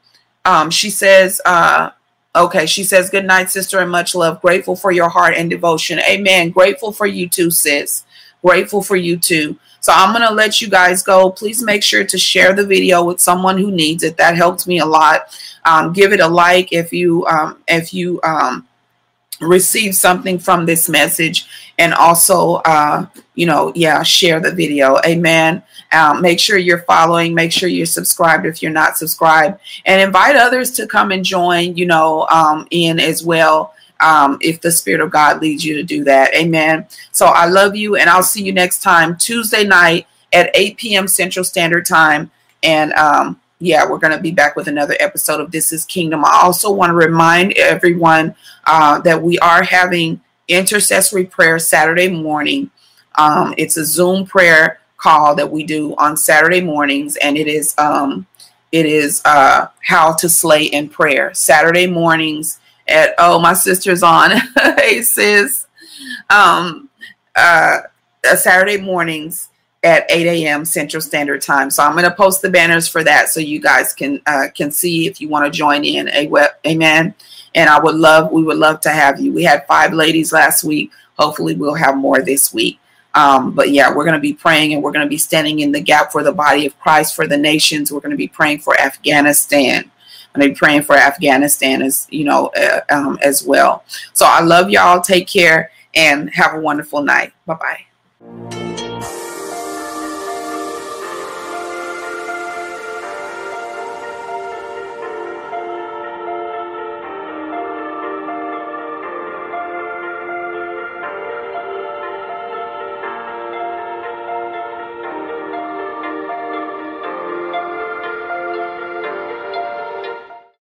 Um, she says, uh, Okay, she says, Good night, sister, and much love. Grateful for your heart and devotion. Amen. Grateful for you too, sis. Grateful for you too. So I'm going to let you guys go. Please make sure to share the video with someone who needs it. That helps me a lot. Um, give it a like if you um, if you um, receive something from this message and also uh, you know yeah share the video amen um, make sure you're following. Make sure you're subscribed if you're not subscribed, and invite others to come and join. You know, um, in as well. Um, if the Spirit of God leads you to do that. Amen. So I love you, and I'll see you next time, Tuesday night at 8 p.m. Central Standard Time. And um, yeah, we're going to be back with another episode of This is Kingdom. I also want to remind everyone uh, that we are having intercessory prayer Saturday morning. Um, it's a Zoom prayer call that we do on Saturday mornings, and it is um, it is uh, how to slay in prayer Saturday mornings at oh my sister's on hey sis um, uh, uh, Saturday mornings at 8 a.m. Central Standard Time. So I'm going to post the banners for that so you guys can uh, can see if you want to join in. Amen. And I would love we would love to have you. We had five ladies last week. Hopefully we'll have more this week. Um, but yeah, we're going to be praying and we're going to be standing in the gap for the body of Christ, for the nations. We're going to be praying for Afghanistan. I'm going to be praying for Afghanistan as you know uh, um, as well. So I love y'all. Take care and have a wonderful night. Bye bye.